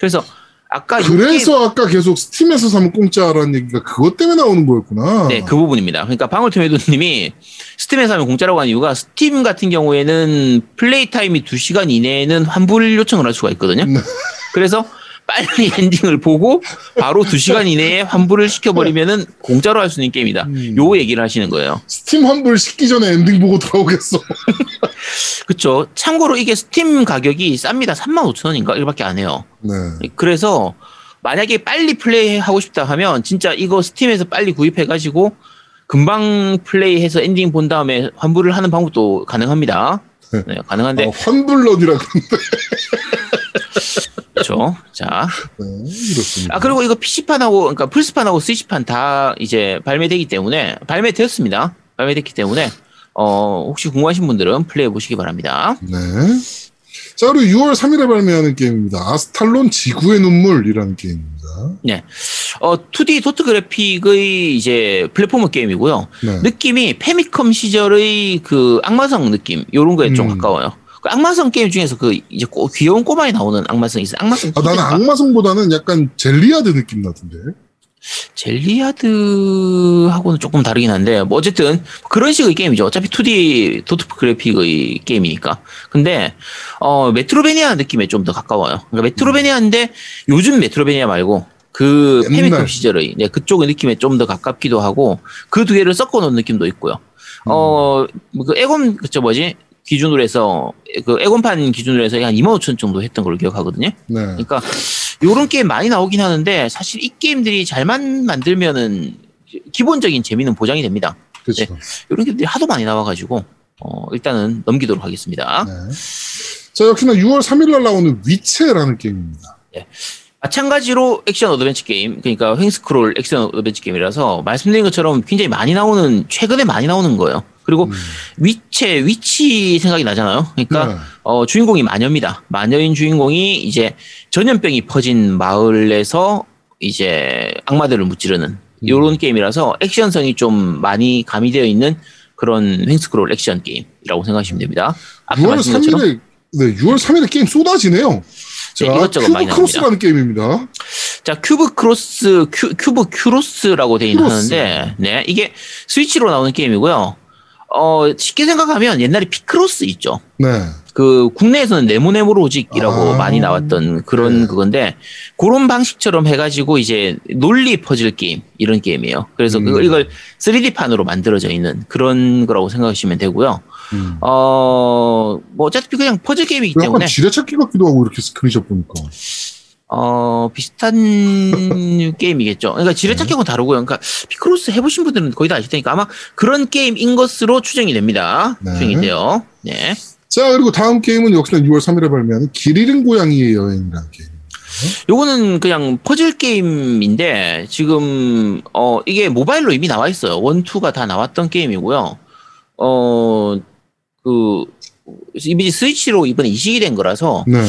C: 그래서 아까 이
A: 그래서 아까 계속 스팀에서 사면 공짜라는 얘기가 그것 때문에 나오는 거였구나.
C: 네, 그 부분입니다. 그러니까 방울토메도님이 스팀에서 하면 공짜라고 하는 이유가 스팀 같은 경우에는 플레이 타임이 2시간 이내에는 환불 요청을 할 수가 있거든요.
A: 네.
C: 그래서 빨리 엔딩을 보고 바로 2시간 이내에 환불을 시켜버리면은 공짜로 할 수 있는 게임이다.
A: 음.
C: 요 얘기를 하시는 거예요.
A: 스팀 환불 시기 전에 엔딩 보고 들어오겠어.
C: 그쵸. 참고로 이게 스팀 가격이 쌉니다. 35,000원인가? 이거밖에 안 해요.
A: 네.
C: 그래서 만약에 빨리 플레이 하고 싶다 하면 진짜 이거 스팀에서 빨리 구입해가지고 금방 플레이해서 엔딩 본 다음에 환불을 하는 방법도 가능합니다. 네, 가능한데
A: 아, 환불런이라 그런데.
C: 그렇죠. 자,
A: 네, 이렇습니다.
C: 아 그리고 이거 PC판하고 그러니까 플스판하고 스위치판 다 이제 발매되기 때문에 발매되었습니다. 발매됐기 때문에 어 혹시 궁금하신 분들은 플레이해 보시기 바랍니다.
A: 네. 자, 그리고 6월 3일에 발매하는 게임입니다. Astalon 지구의 눈물이라는 게임입니다.
C: 어 2D 도트 그래픽의 이제 플랫폼 게임이고요.
A: 네.
C: 느낌이 패미컴 시절의 그 악마성 느낌 요런 거에 좀
A: 음.
C: 가까워요. 그 악마성 게임 중에서 그 이제 꼬- 귀여운 꼬마에 나오는 악마성이 있어요. 악마성
A: 아, 나는? 악마성보다는 약간 Zeliard 느낌 나던데.
C: 젤리아드하고는 조금 다르긴 한데 뭐 어쨌든 그런 식의 게임이죠. 어차피 2D 도트 그래픽의 게임이니까. 근데 어 메트로베니아 느낌에 좀 더 가까워요. 그러니까 메트로베니아인데 요즘 메트로베니아 말고 그. 페미컴 시절의 네, 그쪽의 느낌에 좀 더 가깝기도 하고 그 두 개를 섞어 놓은 느낌도 있고요. 어, 그 에곤 그저 뭐지? 기준으로 해서 그 에곤판 기준으로 해서 한 2만 5천 정도 했던 걸로 기억하거든요.
A: 네.
C: 그러니까 요런 게임 많이 나오긴 하는데 사실 이 게임들이 잘만 만들면은 기본적인 재미는 보장이 됩니다.
A: 그렇죠.
C: 요런 게임들이 하도 많이 나와가지고 어 일단은 넘기도록 하겠습니다.
A: 네. 자, 역시나 6월 3일 날 나오는 Wicce라는 게임입니다.
C: 마찬가지로 액션 어드벤처 게임, 그러니까 횡스크롤 액션 어드벤처 게임이라서 말씀드린 것처럼 굉장히 많이 나오는 최근에 많이 나오는 거예요. 그리고
A: 음.
C: 위체 위치 생각이 나잖아요. 그러니까
A: 네.
C: 어, 주인공이 마녀입니다. 마녀인 주인공이 이제 전염병이 퍼진 마을에서 이제 악마들을 무찌르는
A: 음.
C: 요런 게임이라서 액션성이 좀 많이 가미되어 있는 그런 횡스크롤 액션 게임이라고 생각하시면 됩니다. 앞에
A: 6월
C: 말씀드린 것처럼
A: 3일에 네, 6월 3일에 게임 쏟아지네요. 자,
C: 네, 이것저것 많이
A: 큐브 크로스라는 게임입니다.
C: 자, 큐브 크로스, 큐, 큐브 큐로스라고 되어 있는
A: 큐로스.
C: 하는데, 네, 이게 스위치로 나오는 게임이고요. 어, 쉽게 생각하면 옛날에 Picross 있죠.
A: 네.
C: 그 국내에서는 네모네모 로직이라고
A: 아.
C: 많이 나왔던 그런
A: 네.
C: 그건데 그런 방식처럼 해가지고 이제 논리 퍼즐 게임 이런 게임이에요. 그래서
A: 음.
C: 그걸 이걸 3D 판으로 만들어져 있는 그런 거라고 생각하시면 되고요.
A: 음.
C: 어뭐 어차피 그냥 퍼즐 게임이기
A: 약간
C: 때문에
A: 지뢰찾기 같기도 하고 이렇게 스크린샷 보니까.
C: 어 비슷한 게임이겠죠. 그러니까
A: 네.
C: 지뢰찾기하고 다르고요. 그러니까 Picross 해보신 분들은 거의 다 아실 테니까 아마 그런 게임인 것으로 추정이 됩니다.
A: 네.
C: 추정이 돼요. 네.
A: 자, 그리고 다음 게임은 역시나 6월 3일에 발매하는 길 잃은 고양이의 여행이라는 게임.
C: 요거는 그냥 퍼즐 게임인데 지금 어 이게 모바일로 이미 나와 있어요. 원, 투가 다 나왔던 게임이고요. 어그 이미 스위치로 이번에 이식이 된 거라서
A: 네.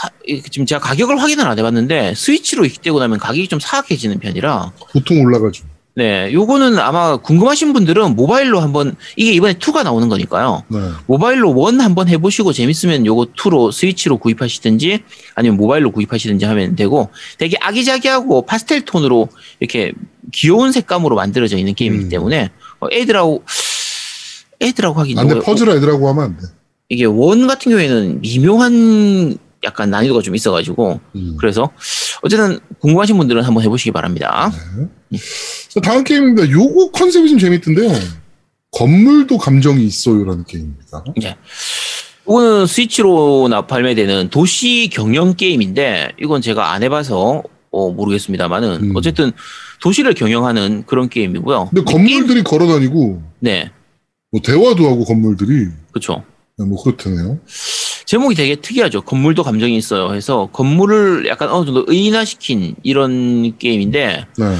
C: 하- 지금 제가 가격을 확인을 안 해봤는데 스위치로 이식되고 나면 가격이 좀 사악해지는 편이라
A: 보통 올라가죠.
C: 네 요거는 아마 궁금하신 분들은 모바일로 한번 이게 이번에 투가 나오는 거니까요.
A: 네.
C: 모바일로 원 한번 해보시고 재밌으면 요거 2로 스위치로 구입하시든지 아니면 모바일로 구입하시든지 하면 되고 되게 아기자기하고 파스텔 톤으로 이렇게 귀여운 색감으로 만들어져 있는 게임이기
A: 음.
C: 때문에 어, 애들하고 애들하고 하긴
A: 안 돼,
C: 뭐-
A: 퍼즐 애들하고 하면 안 돼.
C: 이게 원 같은 경우에는 미묘한 약간 난이도가 좀 있어가지고
A: 음.
C: 그래서 어쨌든 궁금하신 분들은 한번 해보시기 바랍니다.
A: 자, 다음 게임입니다. 요거 컨셉이 좀 재밌던데요. 건물도 감정이 있어요라는 게임입니다.
C: 이거는 스위치로 나 발매되는 도시 경영 게임인데 이건 제가 안 해봐서 어, 모르겠습니다만은
A: 음.
C: 어쨌든 도시를 경영하는 그런 게임이고요.
A: 근데 건물들이 걸어 다니고
C: 네,
A: 뭐 대화도 하고 건물들이
C: 그렇죠.
A: 네, 뭐 그렇다네요.
C: 제목이 되게 특이하죠. 건물도 감정이 있어요. 해서 건물을 약간 어느 정도 의인화시킨 이런 게임인데
A: 네.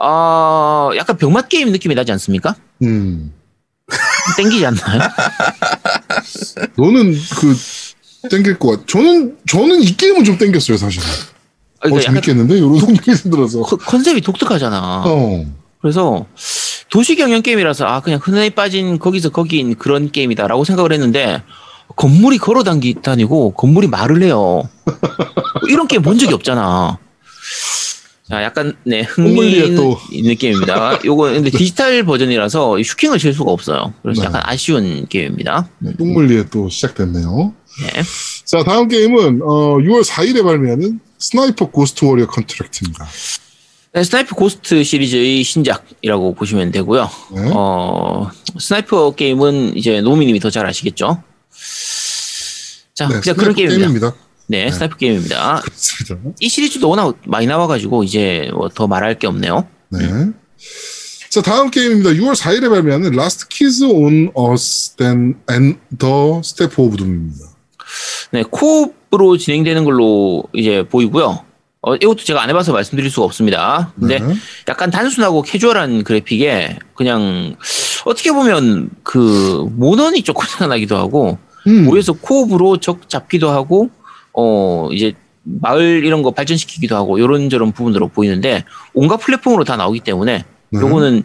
C: 아 약간 병맛 게임 느낌이 나지 않습니까?
A: 음.
C: 땡기지 않나요?
A: 너는 그 땡길 것 같아. 저는 저는 이 게임은 좀 땡겼어요 사실.
C: 아,
A: 어
C: 그러니까
A: 재밌겠는데 이런 생각이 들어서.
C: 컨- 컨셉이 독특하잖아.
A: 어.
C: 그래서 도시 경영 게임이라서 아 그냥 흔해 빠진 거기서 거긴 그런 게임이다라고 생각을 했는데 건물이 걸어 당기 다니고 건물이 말을 해요. 이런 게임 본 적이 없잖아. 자, 약간 네 흥미
A: 똥물리에
C: 있는,
A: 또.
C: 있는 게임입니다. 요거 근데 디지털 버전이라서 슈킹을 칠 수가 없어요. 그래서
A: 네.
C: 약간 아쉬운 게임입니다.
A: 네, 똥물리에 또 시작됐네요.
C: 네.
A: 자, 다음 게임은 어, 6월 4일에 발매하는 스나이퍼 고스트 워리어 컨트랙트입니다.
C: 네, 스나이프 고스트 시리즈의 신작이라고 보시면 되고요.
A: 네.
C: 어, 스나이퍼 게임은 이제 노미님이 더 잘 아시겠죠? 자,
A: 네,
C: 그냥 그런 게임입니다.
A: 게임입니다.
C: 네, 스나이퍼 게임입니다.
A: 그렇습니다.
C: 이 시리즈도 워낙 많이 나와가지고 이제 뭐 더 말할 게 없네요.
A: 네. 자, 다음 게임입니다. 6월 4일에 발매하는 Last Kids on Us Then and the Step of Doom입니다.
C: 네, co-op으로 진행되는 걸로 이제 보이고요. 어, 이것도 제가 안 해봐서 말씀드릴 수가 없습니다. 근데
A: 네.
C: 약간 단순하고 캐주얼한 그래픽에 그냥 어떻게 보면 그 모넌이 조금 생각나기도 하고
A: 음,
C: 모여서 코업으로 적 잡기도 하고 어 이제 마을 이런 거 발전시키기도 하고 요런저런 부분으로 보이는데 온갖 플랫폼으로 다 나오기 때문에
A: 네.
C: 요거는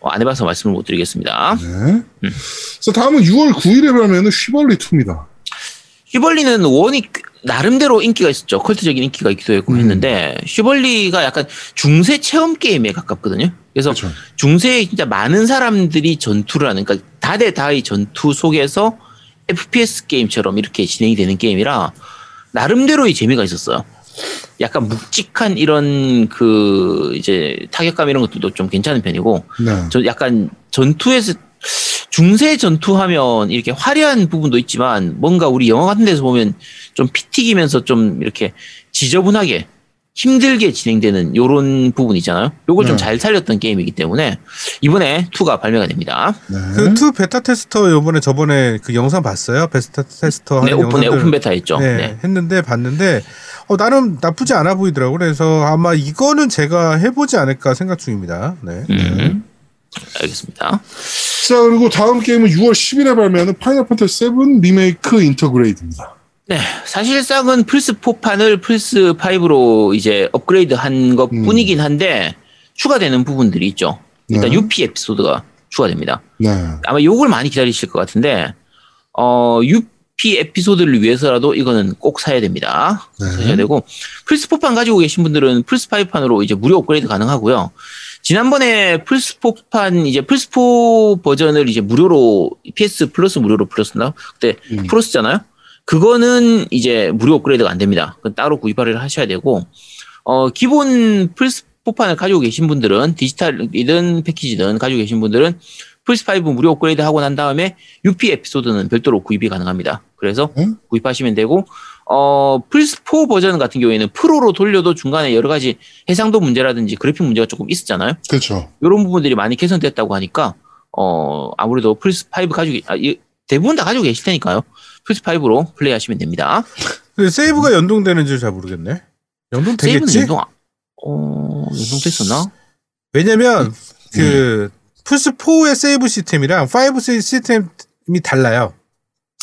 C: 어, 안 해봐서 말씀을 못 드리겠습니다.
A: 네. 자, 다음은 6월 9일에 발매하는 휘벌리 2입니다.
C: 휘벌리는 원이 나름대로 인기가 있었죠. 컬트적인 인기가 있기도 했고
A: 음.
C: 했는데 휘벌리가 약간 중세 체험 게임에 가깝거든요. 그래서
A: 그렇죠.
C: 중세에 진짜 많은 사람들이 전투를 하는 그러니까 다대다의 전투 속에서 FPS 게임처럼 이렇게 진행이 되는 게임이라 나름대로의 재미가 있었어요. 약간 묵직한 이런 그 이제 타격감 이런 것들도 좀 괜찮은 편이고
A: 네.
C: 저 약간 전투에서 중세 전투하면 이렇게 화려한 부분도 있지만 뭔가 우리 영화 같은 데서 보면 좀 피 튀기면서 좀 이렇게 지저분하게 힘들게 진행되는 요런 부분 있잖아요. 요걸 좀
A: 네.
C: 잘 살렸던 게임이기 때문에 이번에 2가 발매가 됩니다.
A: 네.
B: 그투 베타 테스터 요번에 저번에 그 영상 봤어요? 베타 테스터
C: 네,
B: 하는
C: 오픈, 네,
B: 영상들.
C: 오픈 베타 했죠.
B: 네,
C: 네.
B: 했는데 봤는데 어, 나름 나쁘지 않아 보이더라고. 그래서 아마 이거는 제가 해보지 않을까 생각 중입니다. 네.
C: 음. 알겠습니다.
A: 자, 그리고 다음 게임은 6월 10일에 발매하는 파이널 판타지 7 리메이크 인터그레이드입니다.
C: 네, 사실상은 플스4판을 플스5로 이제 업그레이드 한 것 뿐이긴 한데 추가되는 부분들이 있죠. 일단
A: 네.
C: 유피 에피소드가 추가됩니다.
A: 네.
C: 아마 요걸 많이 기다리실 것 같은데 어 유피 에피소드를 위해서라도 이거는 꼭 사야 됩니다.
A: 네.
C: 사셔야 되고 플스4판 가지고 계신 분들은 플스5판으로 이제 무료 업그레이드 가능하고요. 지난번에 플스4판 이제 플스4 버전을 이제 무료로 PS 플러스 무료로 풀었었나? 그때
A: 음.
C: 플러스잖아요. 그거는 이제 무료 업그레이드가 안 됩니다. 그건 따로 구입을 하셔야 되고 어 기본 플스4판을 가지고 계신 분들은 디지털이든 패키지든 가지고 계신 분들은 플스5 무료 업그레이드 하고 난 다음에 유피 에피소드는 별도로 구입이 가능합니다. 그래서
A: 음?
C: 구입하시면 되고 어 플스4 버전 같은 경우에는 프로로 돌려도 중간에 여러 가지 해상도 문제라든지 그래픽 문제가 조금 있었잖아요.
A: 그렇죠.
C: 이런 부분들이 많이 개선됐다고 하니까 어 아무래도 플스5 가지고 아, 이- 대부분 다 가지고 계실 테니까요. 플스5로 플레이하시면 됩니다.
B: 근데 세이브가 연동되는지 잘 모르겠네. 연동
C: 세이브는
B: 되겠지?
C: 연동 아- 어 연동됐었나?
B: 왜냐면 그 플스 4의 세이브 시스템이랑 5 세이브 시스템이 달라요.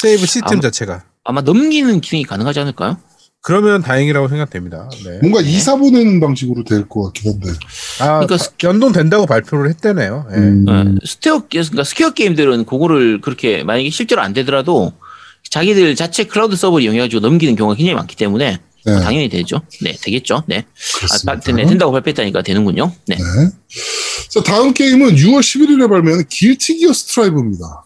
B: 세이브 시스템
C: 아마-
B: 자체가.
C: 아마 넘기는 기능이 가능하지 않을까요?
B: 그러면 다행이라고 생각됩니다. 네.
A: 뭔가 이사 보내는 방식으로 될 것 같긴 한데.
B: 아,
C: 그러니까
B: 다- 연동된다고 발표를 했대네요. 예.
A: 음.
C: 네, 스테어 그러니까 스퀘어 게임들은 그거를 그렇게 만약에 실제로 안 되더라도 자기들 자체 클라우드 서버를 이용해가지고 넘기는 경우가 굉장히 많기 때문에
A: 네.
C: 당연히 되죠. 네, 되겠죠. 네. 아,
A: 그렇습니다.
C: 딱- 네, 된다고 발표했다니까 되는군요. 네.
A: 네. 자, 다음 게임은 6월 11일에 발매하는 길티 기어 스트라이브입니다.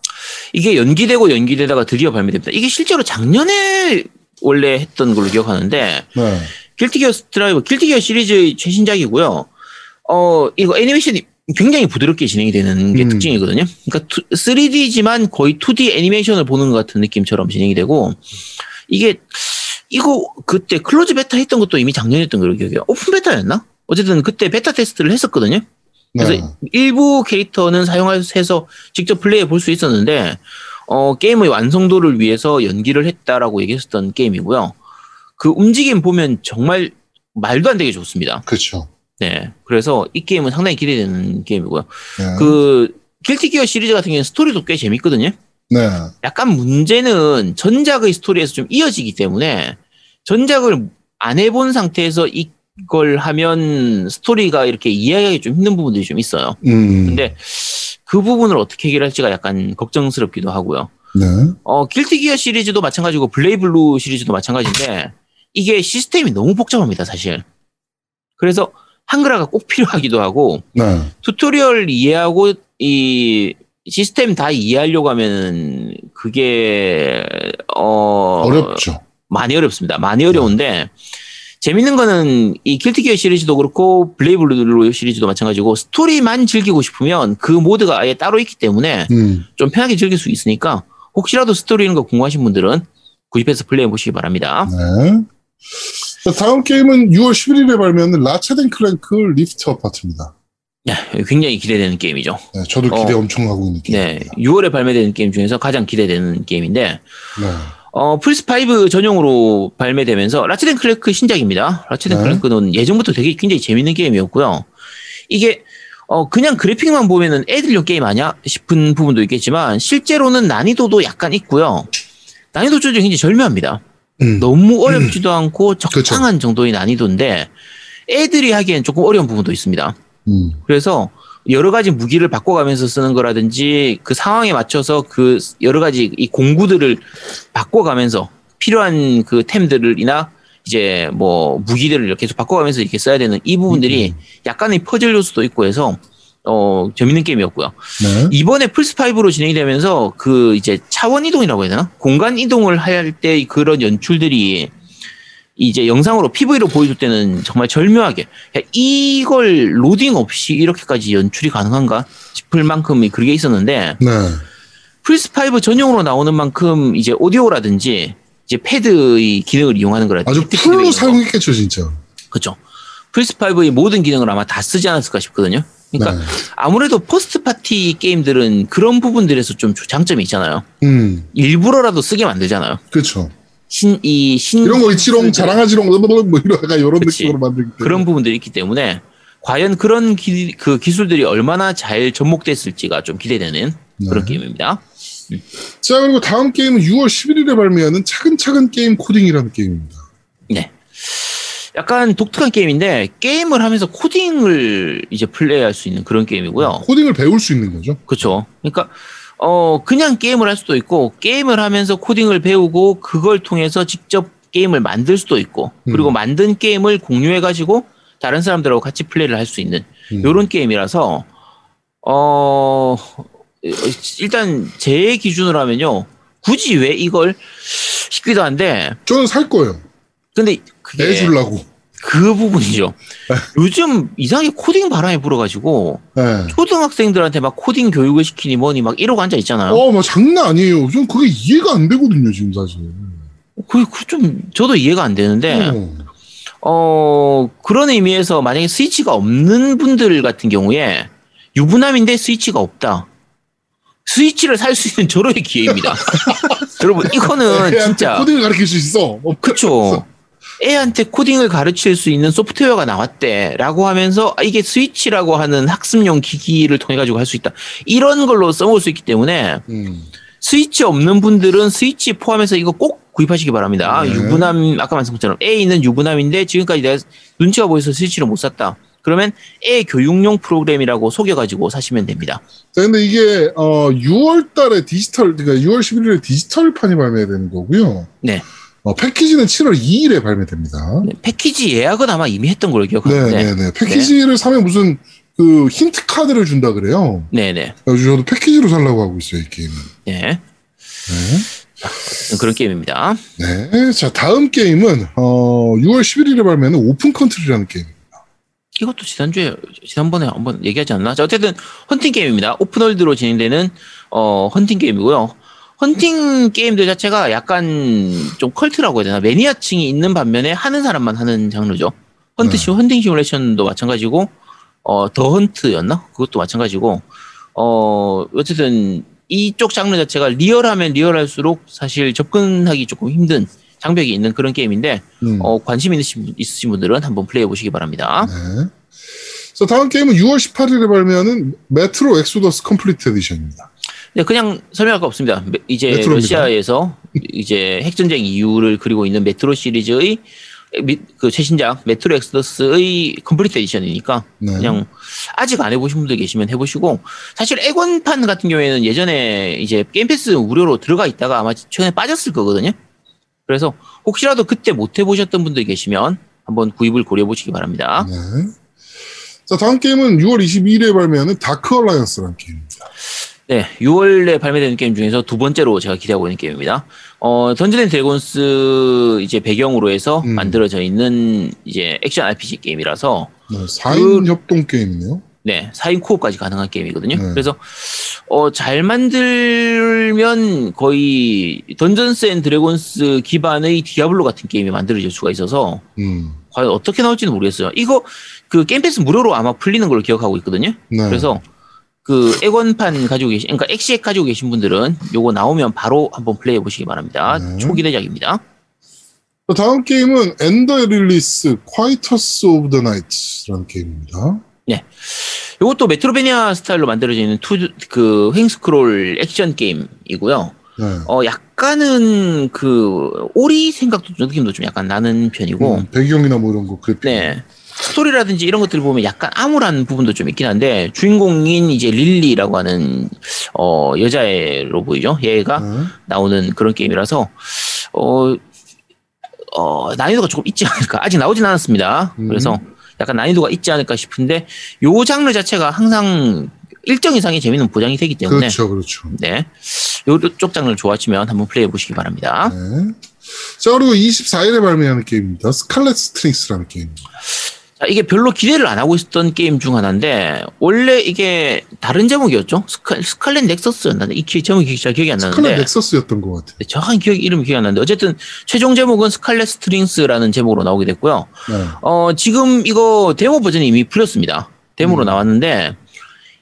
C: 이게 연기되고 연기되다가 드디어 발매됩니다. 이게 실제로 작년에 원래 했던 걸로 기억하는데
A: 네.
C: 길티 기어 스트라이브, 길티 기어 시리즈의 최신작이고요. 어, 이거 애니메이션이 굉장히 부드럽게 진행이 되는 게
A: 음.
C: 특징이거든요. 그러니까 3D지만 거의 2D 애니메이션을 보는 것 같은 느낌처럼 진행이 되고 이게 이거 그때 클로즈 베타 했던 것도 이미 작년이었던 걸로 기억해요. 오픈 베타였나? 어쨌든 그때 베타 테스트를 했었거든요. 그래서
A: 네.
C: 일부 캐릭터는 사용해서 직접 플레이해 볼 수 있었는데 어, 게임의 완성도를 위해서 연기를 했다라고 얘기했었던 게임이고요. 그 움직임 보면 정말 말도 안 되게 좋습니다.
A: 그렇죠.
C: 네. 그래서 이 게임은 상당히 기대되는 게임이고요.
A: 네.
C: 그 길티 기어 시리즈 같은 경우는 스토리도 꽤 재밌거든요.
A: 네.
C: 약간 문제는 전작의 스토리에서 좀 이어지기 때문에 전작을 안 해본 상태에서 이걸 하면 스토리가 이렇게 이해하기 좀 힘든 부분들이 좀 있어요.
A: 음.
C: 근데 그 부분을 어떻게 해결할지가 약간 걱정스럽기도 하고요.
A: 네.
C: 어, 길티 기어 시리즈도 마찬가지고 블레이블루 시리즈도 마찬가지인데 이게 시스템이 너무 복잡합니다, 사실. 그래서 한글화가 꼭 필요하기도 하고
A: 네.
C: 튜토리얼 이해하고 이 시스템 다 이해하려고 하면 그게 어
A: 어렵죠.
C: 많이 어렵습니다. 많이 어려운데 재밌는 거는 이 길티 기어 시리즈도 그렇고 블레이블루 시리즈도 마찬가지고 스토리만 즐기고 싶으면 그 모드가 아예 따로 있기 때문에
A: 음.
C: 좀 편하게 즐길 수 있으니까 혹시라도 스토리 이런 거 궁금하신 분들은 구입해서 플레이해 보시기 바랍니다.
A: 네. 자, 다음 게임은 6월 11일에 발매하는 라쳇 앤 클랭크 리프트 어파트입니다.
C: 네, 굉장히 기대되는 게임이죠.
A: 네, 저도 기대
C: 어.
A: 엄청 하고 있는
C: 네,
A: 게임입니다.
C: 6월에 발매되는 게임 중에서 가장 기대되는 게임인데
A: 네.
C: 어, 플스5 전용으로 발매되면서 라쳇 앤 클랭크 신작입니다. 라쳇 앤
A: 네.
C: 클랭크는 예전부터 되게 굉장히 재밌는 게임이었고요. 이게 어, 그냥 그래픽만 보면은 애들용 게임 아니야? 싶은 부분도 있겠지만 실제로는 난이도도 약간 있고요. 난이도 조절이 굉장히 절묘합니다.
A: 음.
C: 너무 어렵지도 않고 적당한
A: 그쵸.
C: 정도의 난이도인데 애들이 하기엔 조금 어려운 부분도 있습니다.
A: 음.
C: 그래서 여러 가지 무기를 바꿔가면서 쓰는 거라든지 그 상황에 맞춰서 그 여러 가지 이 공구들을 바꿔가면서 필요한 그 템들이나 이제 뭐 무기들을 이렇게 계속 바꿔가면서 이렇게 써야 되는 이 부분들이 약간의 퍼즐 요소도 있고 해서 어 재밌는 게임이었고요.
A: 네.
C: 이번에 플스 5로 진행이 되면서 그 이제 차원 이동이라고 해야 되나? 공간 이동을 할 때 그런 연출들이 이제 영상으로 PV로 보여줄 때는 정말 절묘하게 야, 이걸 로딩 없이 이렇게까지 연출이 가능한가 싶을 만큼이 그게 있었는데
A: 네.
C: 플스 5 전용으로 나오는 만큼 이제 오디오라든지 이제 패드의 기능을 이용하는 거라든지
A: 아주 풀로 사용했겠죠, 진짜.
C: 그렇죠. 플스 5의 모든 기능을 아마 다 쓰지 않았을까 싶거든요. 그러니까
A: 네.
C: 아무래도 first party 게임들은 그런 부분들에서 좀 장점이 있잖아요.
A: 음.
C: 일부러라도 쓰게 만들잖아요.
A: 그렇죠.
C: 신, 이, 신.
A: 이런 거 있지롱 자랑하지롱 뭐 이런 이런. 느낌으로 만들기 때문에.
C: 그런 부분들이 있기 때문에 과연 그런 기, 그 기술들이 얼마나 잘 접목됐을지가 좀 기대되는 그런
A: 네.
C: 게임입니다.
A: 자, 그리고 다음 게임은 6월 11일에 발매하는 차근차근 게임 코딩이라는 게임입니다.
C: 네. 약간 독특한 게임인데 게임을 하면서 코딩을 이제 플레이할 수 있는 그런 게임이고요.
A: 코딩을 배울 수 있는 거죠.
C: 그렇죠. 그러니까 어 그냥 게임을 할 수도 있고 게임을 하면서 코딩을 배우고 그걸 통해서 직접 게임을 만들 수도 있고 그리고
A: 음.
C: 만든 게임을 공유해 가지고 다른 사람들하고 같이 플레이를 할 수 있는
A: 음.
C: 요런 게임이라서 어 일단 제 기준으로 하면요 굳이 왜 이걸 싶기도 한데
A: 저는 살 거예요.
C: 근데 그게
A: 내주려고.
C: 그 부분이죠. 요즘 이상하게 코딩 바람이 불어가지고
A: 네.
C: 초등학생들한테 막 코딩 교육을 시키니 뭐니 막 이러고 앉아 있잖아요.
A: 어, 뭐 장난 아니에요. 전 그게 이해가 안 되거든요, 지금 사실.
C: 그게 그좀 저도 이해가 안 되는데
A: 어.
C: 어 그런 의미에서 만약에 스위치가 없는 분들 같은 경우에 유부남인데 스위치가 없다. 스위치를 살 수 있는 절호의 기회입니다. 여러분 이거는 진짜
A: 코딩을 가르칠 수 있어. 어,
C: 그쵸. 애한테 코딩을 가르칠 수 있는 소프트웨어가 나왔대라고 하면서 아, 이게 스위치라고 하는 학습용 기기를 통해 가지고 할 수 있다. 이런 걸로 써볼 수 있기 때문에
A: 음.
C: 스위치 없는 분들은 스위치 포함해서 이거 꼭 구입하시기 바랍니다.
A: 네.
C: 유부남 아까 말씀한 것처럼 애 있는 유부남인데 지금까지 내가 눈치가 보여서 스위치를 못 샀다. 그러면 애 교육용 프로그램이라고 속여가지고 사시면 됩니다.
A: 자, 근데 이게 어 6월 달에 디지털 그러니까 6월 11일에 디지털판이 발매되는 거고요.
C: 네.
A: 어, 패키지는 7월 2일에 발매됩니다.
C: 네, 패키지 예약은 아마 이미 했던 걸로
A: 네,
C: 기억하는데.
A: 네, 네. 패키지를 사면 무슨 그 힌트 카드를 준다 그래요.
C: 네, 네,
A: 그래서 저도 패키지로 살라고 하고 있어요, 이 게임은.
C: 네.
A: 네.
C: 그런 게임입니다.
A: 네. 자, 다음 게임은 어 6월 11일에 발매하는 Open Country라는 게임.
C: 이것도 지난주에 지난번에 한번 얘기하지 않나? 자, 어쨌든 헌팅 게임입니다. open world로 진행되는 어 헌팅 게임이고요. 헌팅 게임들 자체가 약간 좀 컬트라고 해야 되나? 매니아층이 있는 반면에 하는 사람만 하는 장르죠. 헌트
A: 네.
C: 시 헌팅 시뮬레이션도 마찬가지고 어 The Hunt였나? 그것도 마찬가지고 어 어쨌든 이쪽 장르 자체가 리얼하면 리얼할수록 사실 접근하기 조금 힘든 장벽이 있는 그런 게임인데
A: 음.
C: 어 관심 있으신, 있으신 분들은 한번 플레이해 보시기 바랍니다.
A: 네. 자, 다음 게임은 6월 18일에 발매하는 Metro Exodus Complete Edition입니다.
C: 네, 그냥 설명할 거 없습니다. 메- 이제
A: Metro입니다.
C: 러시아에서 이제 핵전쟁 이후를 그리고 있는 메트로 시리즈의 미- 그 최신작 Metro Exodus의 Complete Edition이니까
A: 네.
C: 그냥 아직 안 해보신 분들 계시면 해보시고 사실 엑원판 같은 경우에는 예전에 이제 Game Pass 무료로 들어가 있다가 아마 최근에 빠졌을 거거든요. 그래서 혹시라도 그때 못 해보셨던 분들 계시면 한번 구입을 고려해 보시기 바랍니다.
A: 네. 자, 다음 게임은 6월 22일에 발매하는 Dark Alliance라는 게임입니다.
C: 네, 6월에 발매되는 게임 중에서 두 번째로 제가 기대하고 있는 게임입니다. 어, Dungeon and Dragons 이제 배경으로 해서
A: 음.
C: 만들어져 있는 이제 액션 RPG 게임이라서
A: 네, 4인
C: 그-
A: 협동 게임이네요.
C: 네, 4인 co-op까지 가능한 게임이거든요.
A: 네.
C: 그래서 어, 잘 만들면 거의 Dungeons and Dragons 기반의 Diablo 같은 게임이 만들어질 수가 있어서
A: 음.
C: 과연 어떻게 나올지는 모르겠어요. 이거 그 Game Pass 무료로 아마 풀리는 걸로 기억하고 있거든요.
A: 네.
C: 그래서 그 엑원판 가지고 계신, 그러니까 엑시엑 가지고 계신 분들은 요거 나오면 바로 한번 플레이해 보시기 바랍니다.
A: 네.
C: 초기 대작입니다.
A: 자, 다음 게임은 Ender Lilies Quietus of the Knights라는 게임입니다.
C: 요것도 Metroidvania 스타일로 만들어지는 투, 그 횡스크롤 액션 게임이고요.
A: 네.
C: 어, 약간은 그 Ori 생각도 좀 느낌도 좀 약간 나는 편이고,
A: 음, 배경이나 뭐 이런 거 그래픽.
C: 네. 스토리라든지 이런 것들 보면 약간 암울한 부분도 좀 있긴 한데 주인공인 이제 릴리라고 하는 어 여자애로 보이죠. 얘가
A: 네.
C: 나오는 그런 게임이라서 어, 어 난이도가 조금 있지 않을까. 아직 나오진 않았습니다.
A: 음.
C: 그래서 약간 난이도가 있지 않을까 싶은데 요 장르 자체가 항상 일정 이상의 재미는 보장이 되기 때문에
A: 그렇죠, 그렇죠.
C: 네. 요쪽 장르를 좋아하시면 한번 플레이해 보시기 바랍니다.
A: 네. 자, 그리고 24일에 발매하는 게임입니다. 스칼렛 스트링스라는 게임.
C: 자, 이게 별로 기대를 안 하고 있었던 게임 중 하나인데 원래 이게 다른 제목이었죠. 스칼, Scarlet Nexus였나? 이 기- 제목이 잘 기억이 안
A: 스칼렛
C: 나는데
A: 넥서스였던 것 같아요.
C: 네, 정확한 기억 이름이 기억이 안 나는데 어쨌든 최종 제목은 스칼렛 스트링스라는 제목으로 나오게 됐고요.
A: 네.
C: 어, 지금 이거 데모 버전이 이미 풀렸습니다. 데모로
A: 음.
C: 나왔는데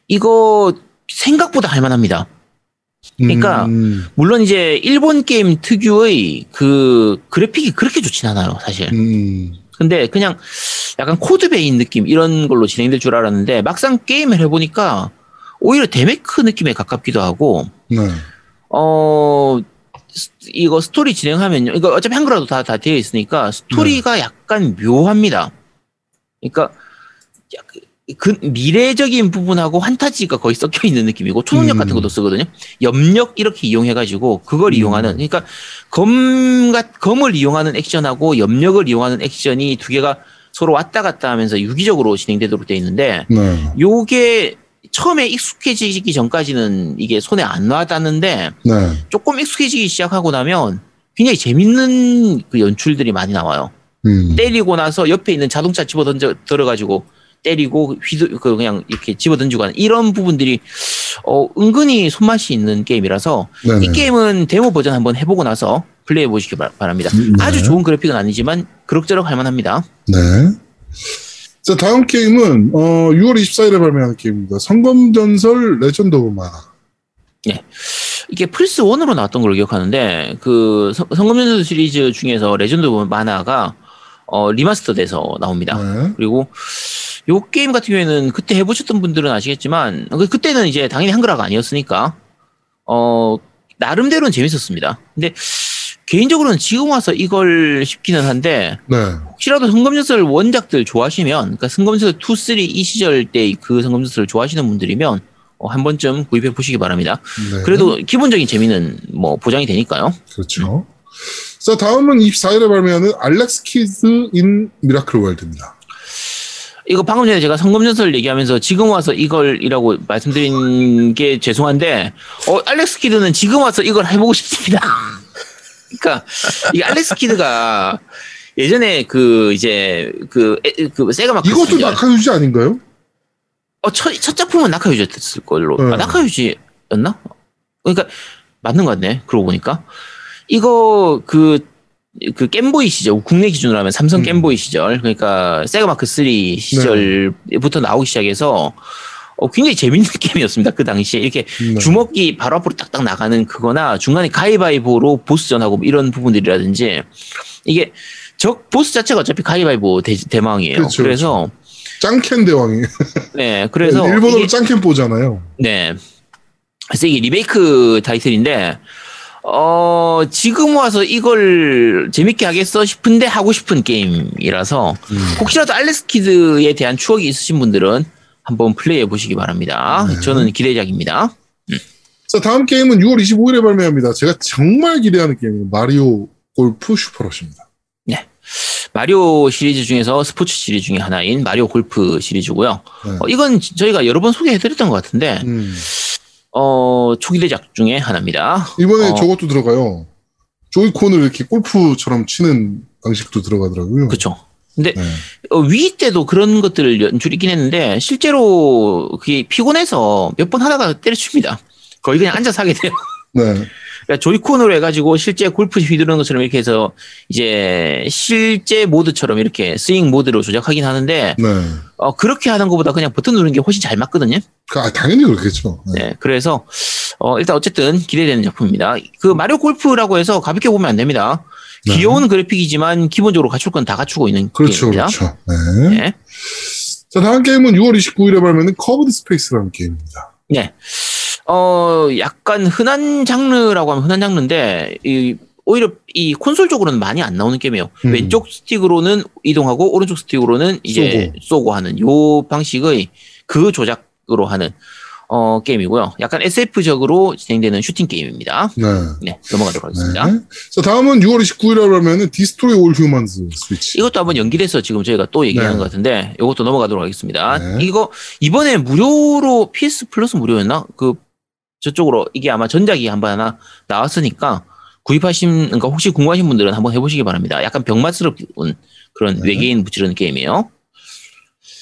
C: 이거 생각보다 할만합니다. 그러니까
A: 음,
C: 물론 이제 일본 게임 특유의 그 그래픽이 그렇게 좋진 않아요, 사실.
A: 음,
C: 근데 그냥 약간 Code Vein 느낌 이런 걸로 진행될 줄 알았는데 막상 게임을 해보니까 오히려 데메크 느낌에 가깝기도 하고
A: 네.
C: 어 스- 이거 스토리 진행하면요. 이거 어차피 한글화도 다, 다 되어 있으니까 스토리가 약간 묘합니다. 그러니까 약- 그 미래적인 부분하고 환타지가 거의 섞여 있는 느낌이고 초능력
A: 음.
C: 같은 것도 쓰거든요. 염력 이렇게 이용해가지고 그걸
A: 음.
C: 이용하는 그러니까 검 검을 이용하는 액션하고 염력을 이용하는 액션이 두 개가 서로 왔다 갔다 하면서 유기적으로 진행되도록 되어 있는데
A: 네.
C: 요게 처음에 익숙해지기 전까지는 이게 손에 안 와닿는데
A: 네.
C: 조금 익숙해지기 시작하고 나면 굉장히 재밌는 그 연출들이 많이 나와요.
A: 음.
C: 때리고 나서 옆에 있는 자동차 집어 던져 들어가지고 때리고 휘두 그 그냥 이렇게 집어 던지고 하는 이런 부분들이 어 은근히 손맛이 있는 게임이라서
A: 네네.
C: 이 게임은 데모 버전 한번 해보고 나서 플레이해 보시기 바- 바랍니다.
A: 음, 네.
C: 아주 좋은 그래픽은 아니지만 그럭저럭 할만합니다.
A: 네. 자, 다음 게임은, 어, 6월 24일에 발매하는 게임입니다. 성검전설 Legend of Mana.
C: 이게 플스 1으로 나왔던 걸로 기억하는데 그 성- 성검전설 시리즈 중에서 Legend of Mana가 어 remaster돼서 나옵니다.
A: 네.
C: 그리고 요 게임 같은 경우에는 그때 해보셨던 분들은 아시겠지만 그- 그때는 이제 당연히 한글화가 아니었으니까 어 나름대로는 재밌었습니다. 근데 개인적으로는 지금 와서 이걸 싶기는 한데
A: 네.
C: 혹시라도 성검전설 원작들 좋아하시면 그러니까 성검전설 2, 3 이 시절 때 그 성검전설을 좋아하시는 분들이면 어, 한 번쯤 구입해 보시기 바랍니다.
A: 네.
C: 그래도 기본적인 재미는 뭐 보장이 되니까요.
A: 그렇죠. 자, 다음은 24일에 발매하는 Alex Kidd in Miracle World입니다.
C: 이거 방금 전에 제가 성검전설 얘기하면서 지금 와서 이걸이라고 말씀드린 게 죄송한데 어 Alex Kidd는 지금 와서 이걸 해보고 싶습니다. 그러니까 이 Alex Kidd가 예전에 그 이제 그, 에- 그 Sega Mark
A: 이것도 나카 유지 아닌가요?
C: 어, 첫, 첫 작품은 나카 유지였을 걸로.
A: 네.
C: 아, 나카 유지였나? 그러니까, 맞는 것 같네. 그러고 보니까. 이거, 그, 그 겜보이 시절, 국내 기준으로 하면 삼성
A: 음.
C: 겜보이 시절, 그러니까 세가 마크 3 시절부터 나오기 시작해서, 어, 굉장히 재밌는 게임이었습니다. 그 당시에. 이렇게
A: 네.
C: 주먹이 바로 앞으로 딱딱 나가는 그거나 중간에 가위바위보로 보스전하고 뭐 이런 부분들이라든지 이게 적 보스 자체가 어차피 가위바위보 대, 대망이에요.
A: 그렇죠,
C: 그래서
A: 짱캔 대왕이.
C: 네, 그래서
A: 일본어로 짱캔 보잖아요.
C: 네. 그래서 이게 리메이크 타이틀인데, 어, 지금 와서 이걸 재밌게 하겠어 싶은데 하고 싶은 게임이라서
A: 음.
C: 혹시라도 알렉스 키드에 대한 추억이 있으신 분들은 한번 플레이해 보시기 바랍니다.
A: 네.
C: 저는 기대작입니다.
A: 자, 다음 게임은 6월 25일에 발매합니다. 제가 정말 기대하는 게임은 마리오 골프 슈퍼러시입니다.
C: 마리오 시리즈 중에서 스포츠 시리즈 중에 하나인 마리오 골프 시리즈고요.
A: 네.
C: 어, 이건 저희가 여러 번 소개해드렸던 것 같은데
A: 음.
C: 어, 초기 대작 중에 하나입니다.
A: 이번에
C: 어.
A: 저것도 들어가요. 조이콘을 이렇게 골프처럼 치는 방식도 들어가더라고요.
C: 그렇죠. 근데
A: 네.
C: 어, 위 때도 그런 것들을 연출있긴 했는데 실제로 그게 피곤해서 몇 번 하다가 때려칩니다. 거의 그냥 앉아서 하게 돼요.
A: 네.
C: 그러니까 Joy-Con으로 해가지고 실제 골프 휘두르는 것처럼 이렇게 해서 이제 실제 모드처럼 이렇게 스윙 모드로 조작하긴 하는데
A: 네.
C: 어, 그렇게 하는 것보다 그냥 버튼 누르는 게 훨씬 잘 맞거든요.
A: 그, 아, 당연히 그렇겠죠. 네.
C: 네, 그래서 어, 일단 어쨌든 기대되는 작품입니다. 그 Mario Golf라고 해서 가볍게 보면 안 됩니다.
A: 네.
C: 귀여운 그래픽이지만 기본적으로 갖출 건 다 갖추고 있는
A: 그렇죠,
C: 게임입니다.
A: 그렇죠. 네.
C: 네.
A: 자, 다음 게임은 6월 29일에 발매는 Curved Space라는 게임입니다.
C: 네. 어, 약간 흔한 장르라고 하면 흔한 장르인데, 이, 오히려 이 콘솔 쪽으로는 많이 안 나오는 게임이에요.
A: 음.
C: 왼쪽 스틱으로는 이동하고, 오른쪽 스틱으로는 이제 쏘고, 하는 요 방식의 그 조작으로 하는, 어, 게임이고요. 약간 SF적으로 진행되는 슈팅 게임입니다.
A: 네.
C: 네, 넘어가도록 하겠습니다.
A: 네. 자, 다음은 6월 29일에 발매는 Destroy All Humans Switch.
C: 이것도 한번 연기돼서 지금 저희가 또 얘기하는
A: 네.
C: 것 같은데, 이것도 넘어가도록 하겠습니다.
A: 네.
C: 이거, 이번에 무료로 PS Plus 무료였나? 그, 저쪽으로, 이게 아마 전작이 한번 하나 나왔으니까, 구입하신, 그러니까 혹시 궁금하신 분들은 한번 해보시기 바랍니다. 약간 병맛스러운 그런
A: 네.
C: 외계인 부지런 게임이에요.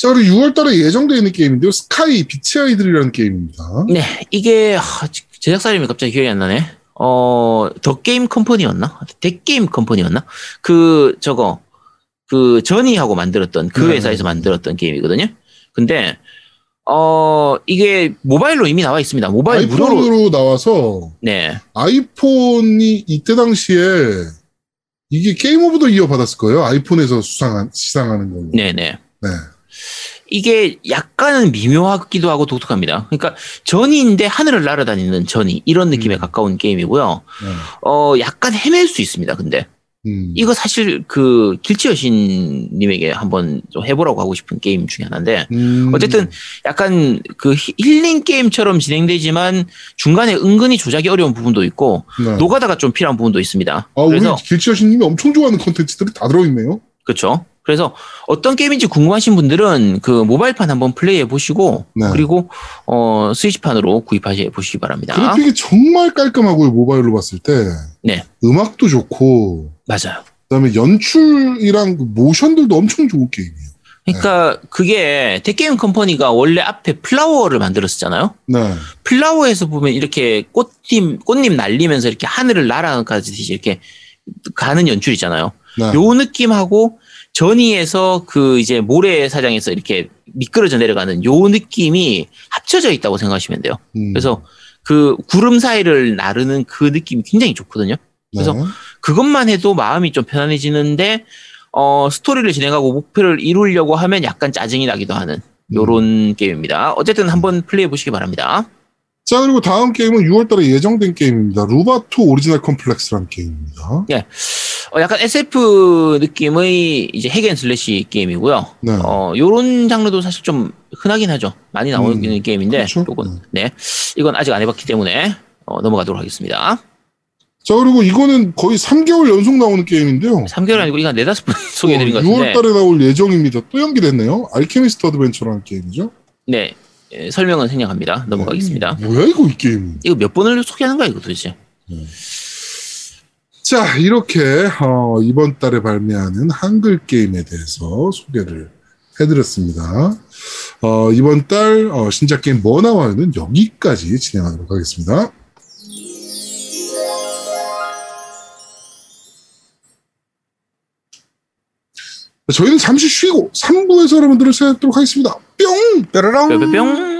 A: 자, 그리고 6월 달에 예정되어 있는 게임인데요. Sky 빛의 아이들이라는 게임입니다.
C: 네, 이게, 하, 제작사 이름이 갑자기 기억이 안 나네. 어, The Game Company였나? That Game Company였나? 그, 저거, 그, Journey하고 만들었던, 그
A: 네.
C: 회사에서 만들었던 게임이거든요. 근데, 어, 이게 모바일로 이미 나와 있습니다. 모바일 무료로.
A: 아이폰으로 나와서
C: 네.
A: 아이폰이 이때 당시에 이게 Game of the Year 받았을 거예요. 아이폰에서 수상한, 시상하는 걸로.
C: 네네.
A: 네.
C: 이게 약간은 미묘하기도 하고 독특합니다. 그러니까 Journey인데 하늘을 날아다니는 Journey 이런 느낌에
A: 음.
C: 가까운 게임이고요.
A: 네.
C: 어, 약간 헤맬 수 있습니다. 근데
A: 음.
C: 이거 사실 그 길치 여신님에게 한번 좀 해보라고 하고 싶은 게임 중에 하나인데
A: 음.
C: 어쨌든 약간 그 히- 힐링 게임처럼 진행되지만 중간에 은근히 조작이 어려운 부분도 있고
A: 네.
C: 노가다가 좀 필요한 부분도 있습니다.
A: 아, 우리
C: 그래서
A: 길치 여신님이 엄청 좋아하는 콘텐츠들이 다 들어있네요.
C: 그렇죠. 그래서 어떤 게임인지 궁금하신 분들은 그 모바일판 한번 플레이해 보시고
A: 네.
C: 그리고 어 스위치판으로 구입하시 보시기 바랍니다.
A: 그래픽이 정말 깔끔하고요, 모바일로 봤을 때.
C: 네.
A: 음악도 좋고,
C: 맞아요.
A: 그다음에 연출이랑 그 모션들도 엄청 좋은 게임이에요.
C: 그러니까 그게 That Game Company가 원래 앞에 Flower를 만들었었잖아요.
A: 네.
C: Flower에서 보면 이렇게 꽃잎 꽃잎 날리면서 이렇게 하늘을 날아가듯이 이렇게 가는 연출 있잖아요.
A: 네.
C: 요 느낌하고 Journey에서 그 이제 모래사장에서 이렇게 미끄러져 내려가는 요 느낌이 합쳐져 있다고 생각하시면 돼요.
A: 음.
C: 그래서 그 구름 사이를 나르는 그 느낌이 굉장히 좋거든요. 그래서
A: 네.
C: 그것만 해도 마음이 좀 편안해지는데 어 스토리를 진행하고 목표를 이루려고 하면 약간 짜증이 나기도 하는 요런 게임입니다. 어쨌든 한번 플레이해 보시기 바랍니다.
A: 자, 그리고 다음 게임은 6월 달에 예정된 게임입니다. Rubato Original Complex라는 게임입니다.
C: 어, 약간 SF 느낌의 이제 hack and slash 게임이고요.
A: 네.
C: 어, 요런 장르도 사실 좀 흔하긴 하죠. 많이 나오는
A: 음,
C: 게임인데,
A: 그렇죠.
C: 요건, 네. 이건 아직 안 해봤기 때문에, 어, 넘어가도록 하겠습니다.
A: 자, 그리고 이거는 거의 3개월 연속 나오는 게임인데요.
C: 3개월 아니고, 이거 한 네다섯 번 소개해드린 것
A: 6월
C: 같은데,
A: 달에 나올 예정입니다. 또 연기됐네요. Alchemist Adventure라는 게임이죠.
C: 네. 예, 설명은 생략합니다. 넘어가겠습니다.
A: 음, 뭐야, 이거, 이 게임.
C: 이거 몇 번을 소개하는 거야, 이거 도대체?
A: 자, 이렇게, 어, 이번 달에 발매하는 한글 게임에 대해서 소개를 해드렸습니다. 어, 이번 달, 어, 신작 게임 뭐 나와요는 여기까지 진행하도록 하겠습니다. 저희는 잠시 쉬고 3부에서 여러분들을 찾아뵙도록 하겠습니다. 뿅!
B: 뾰로롱.
C: 뿅뿅뿅!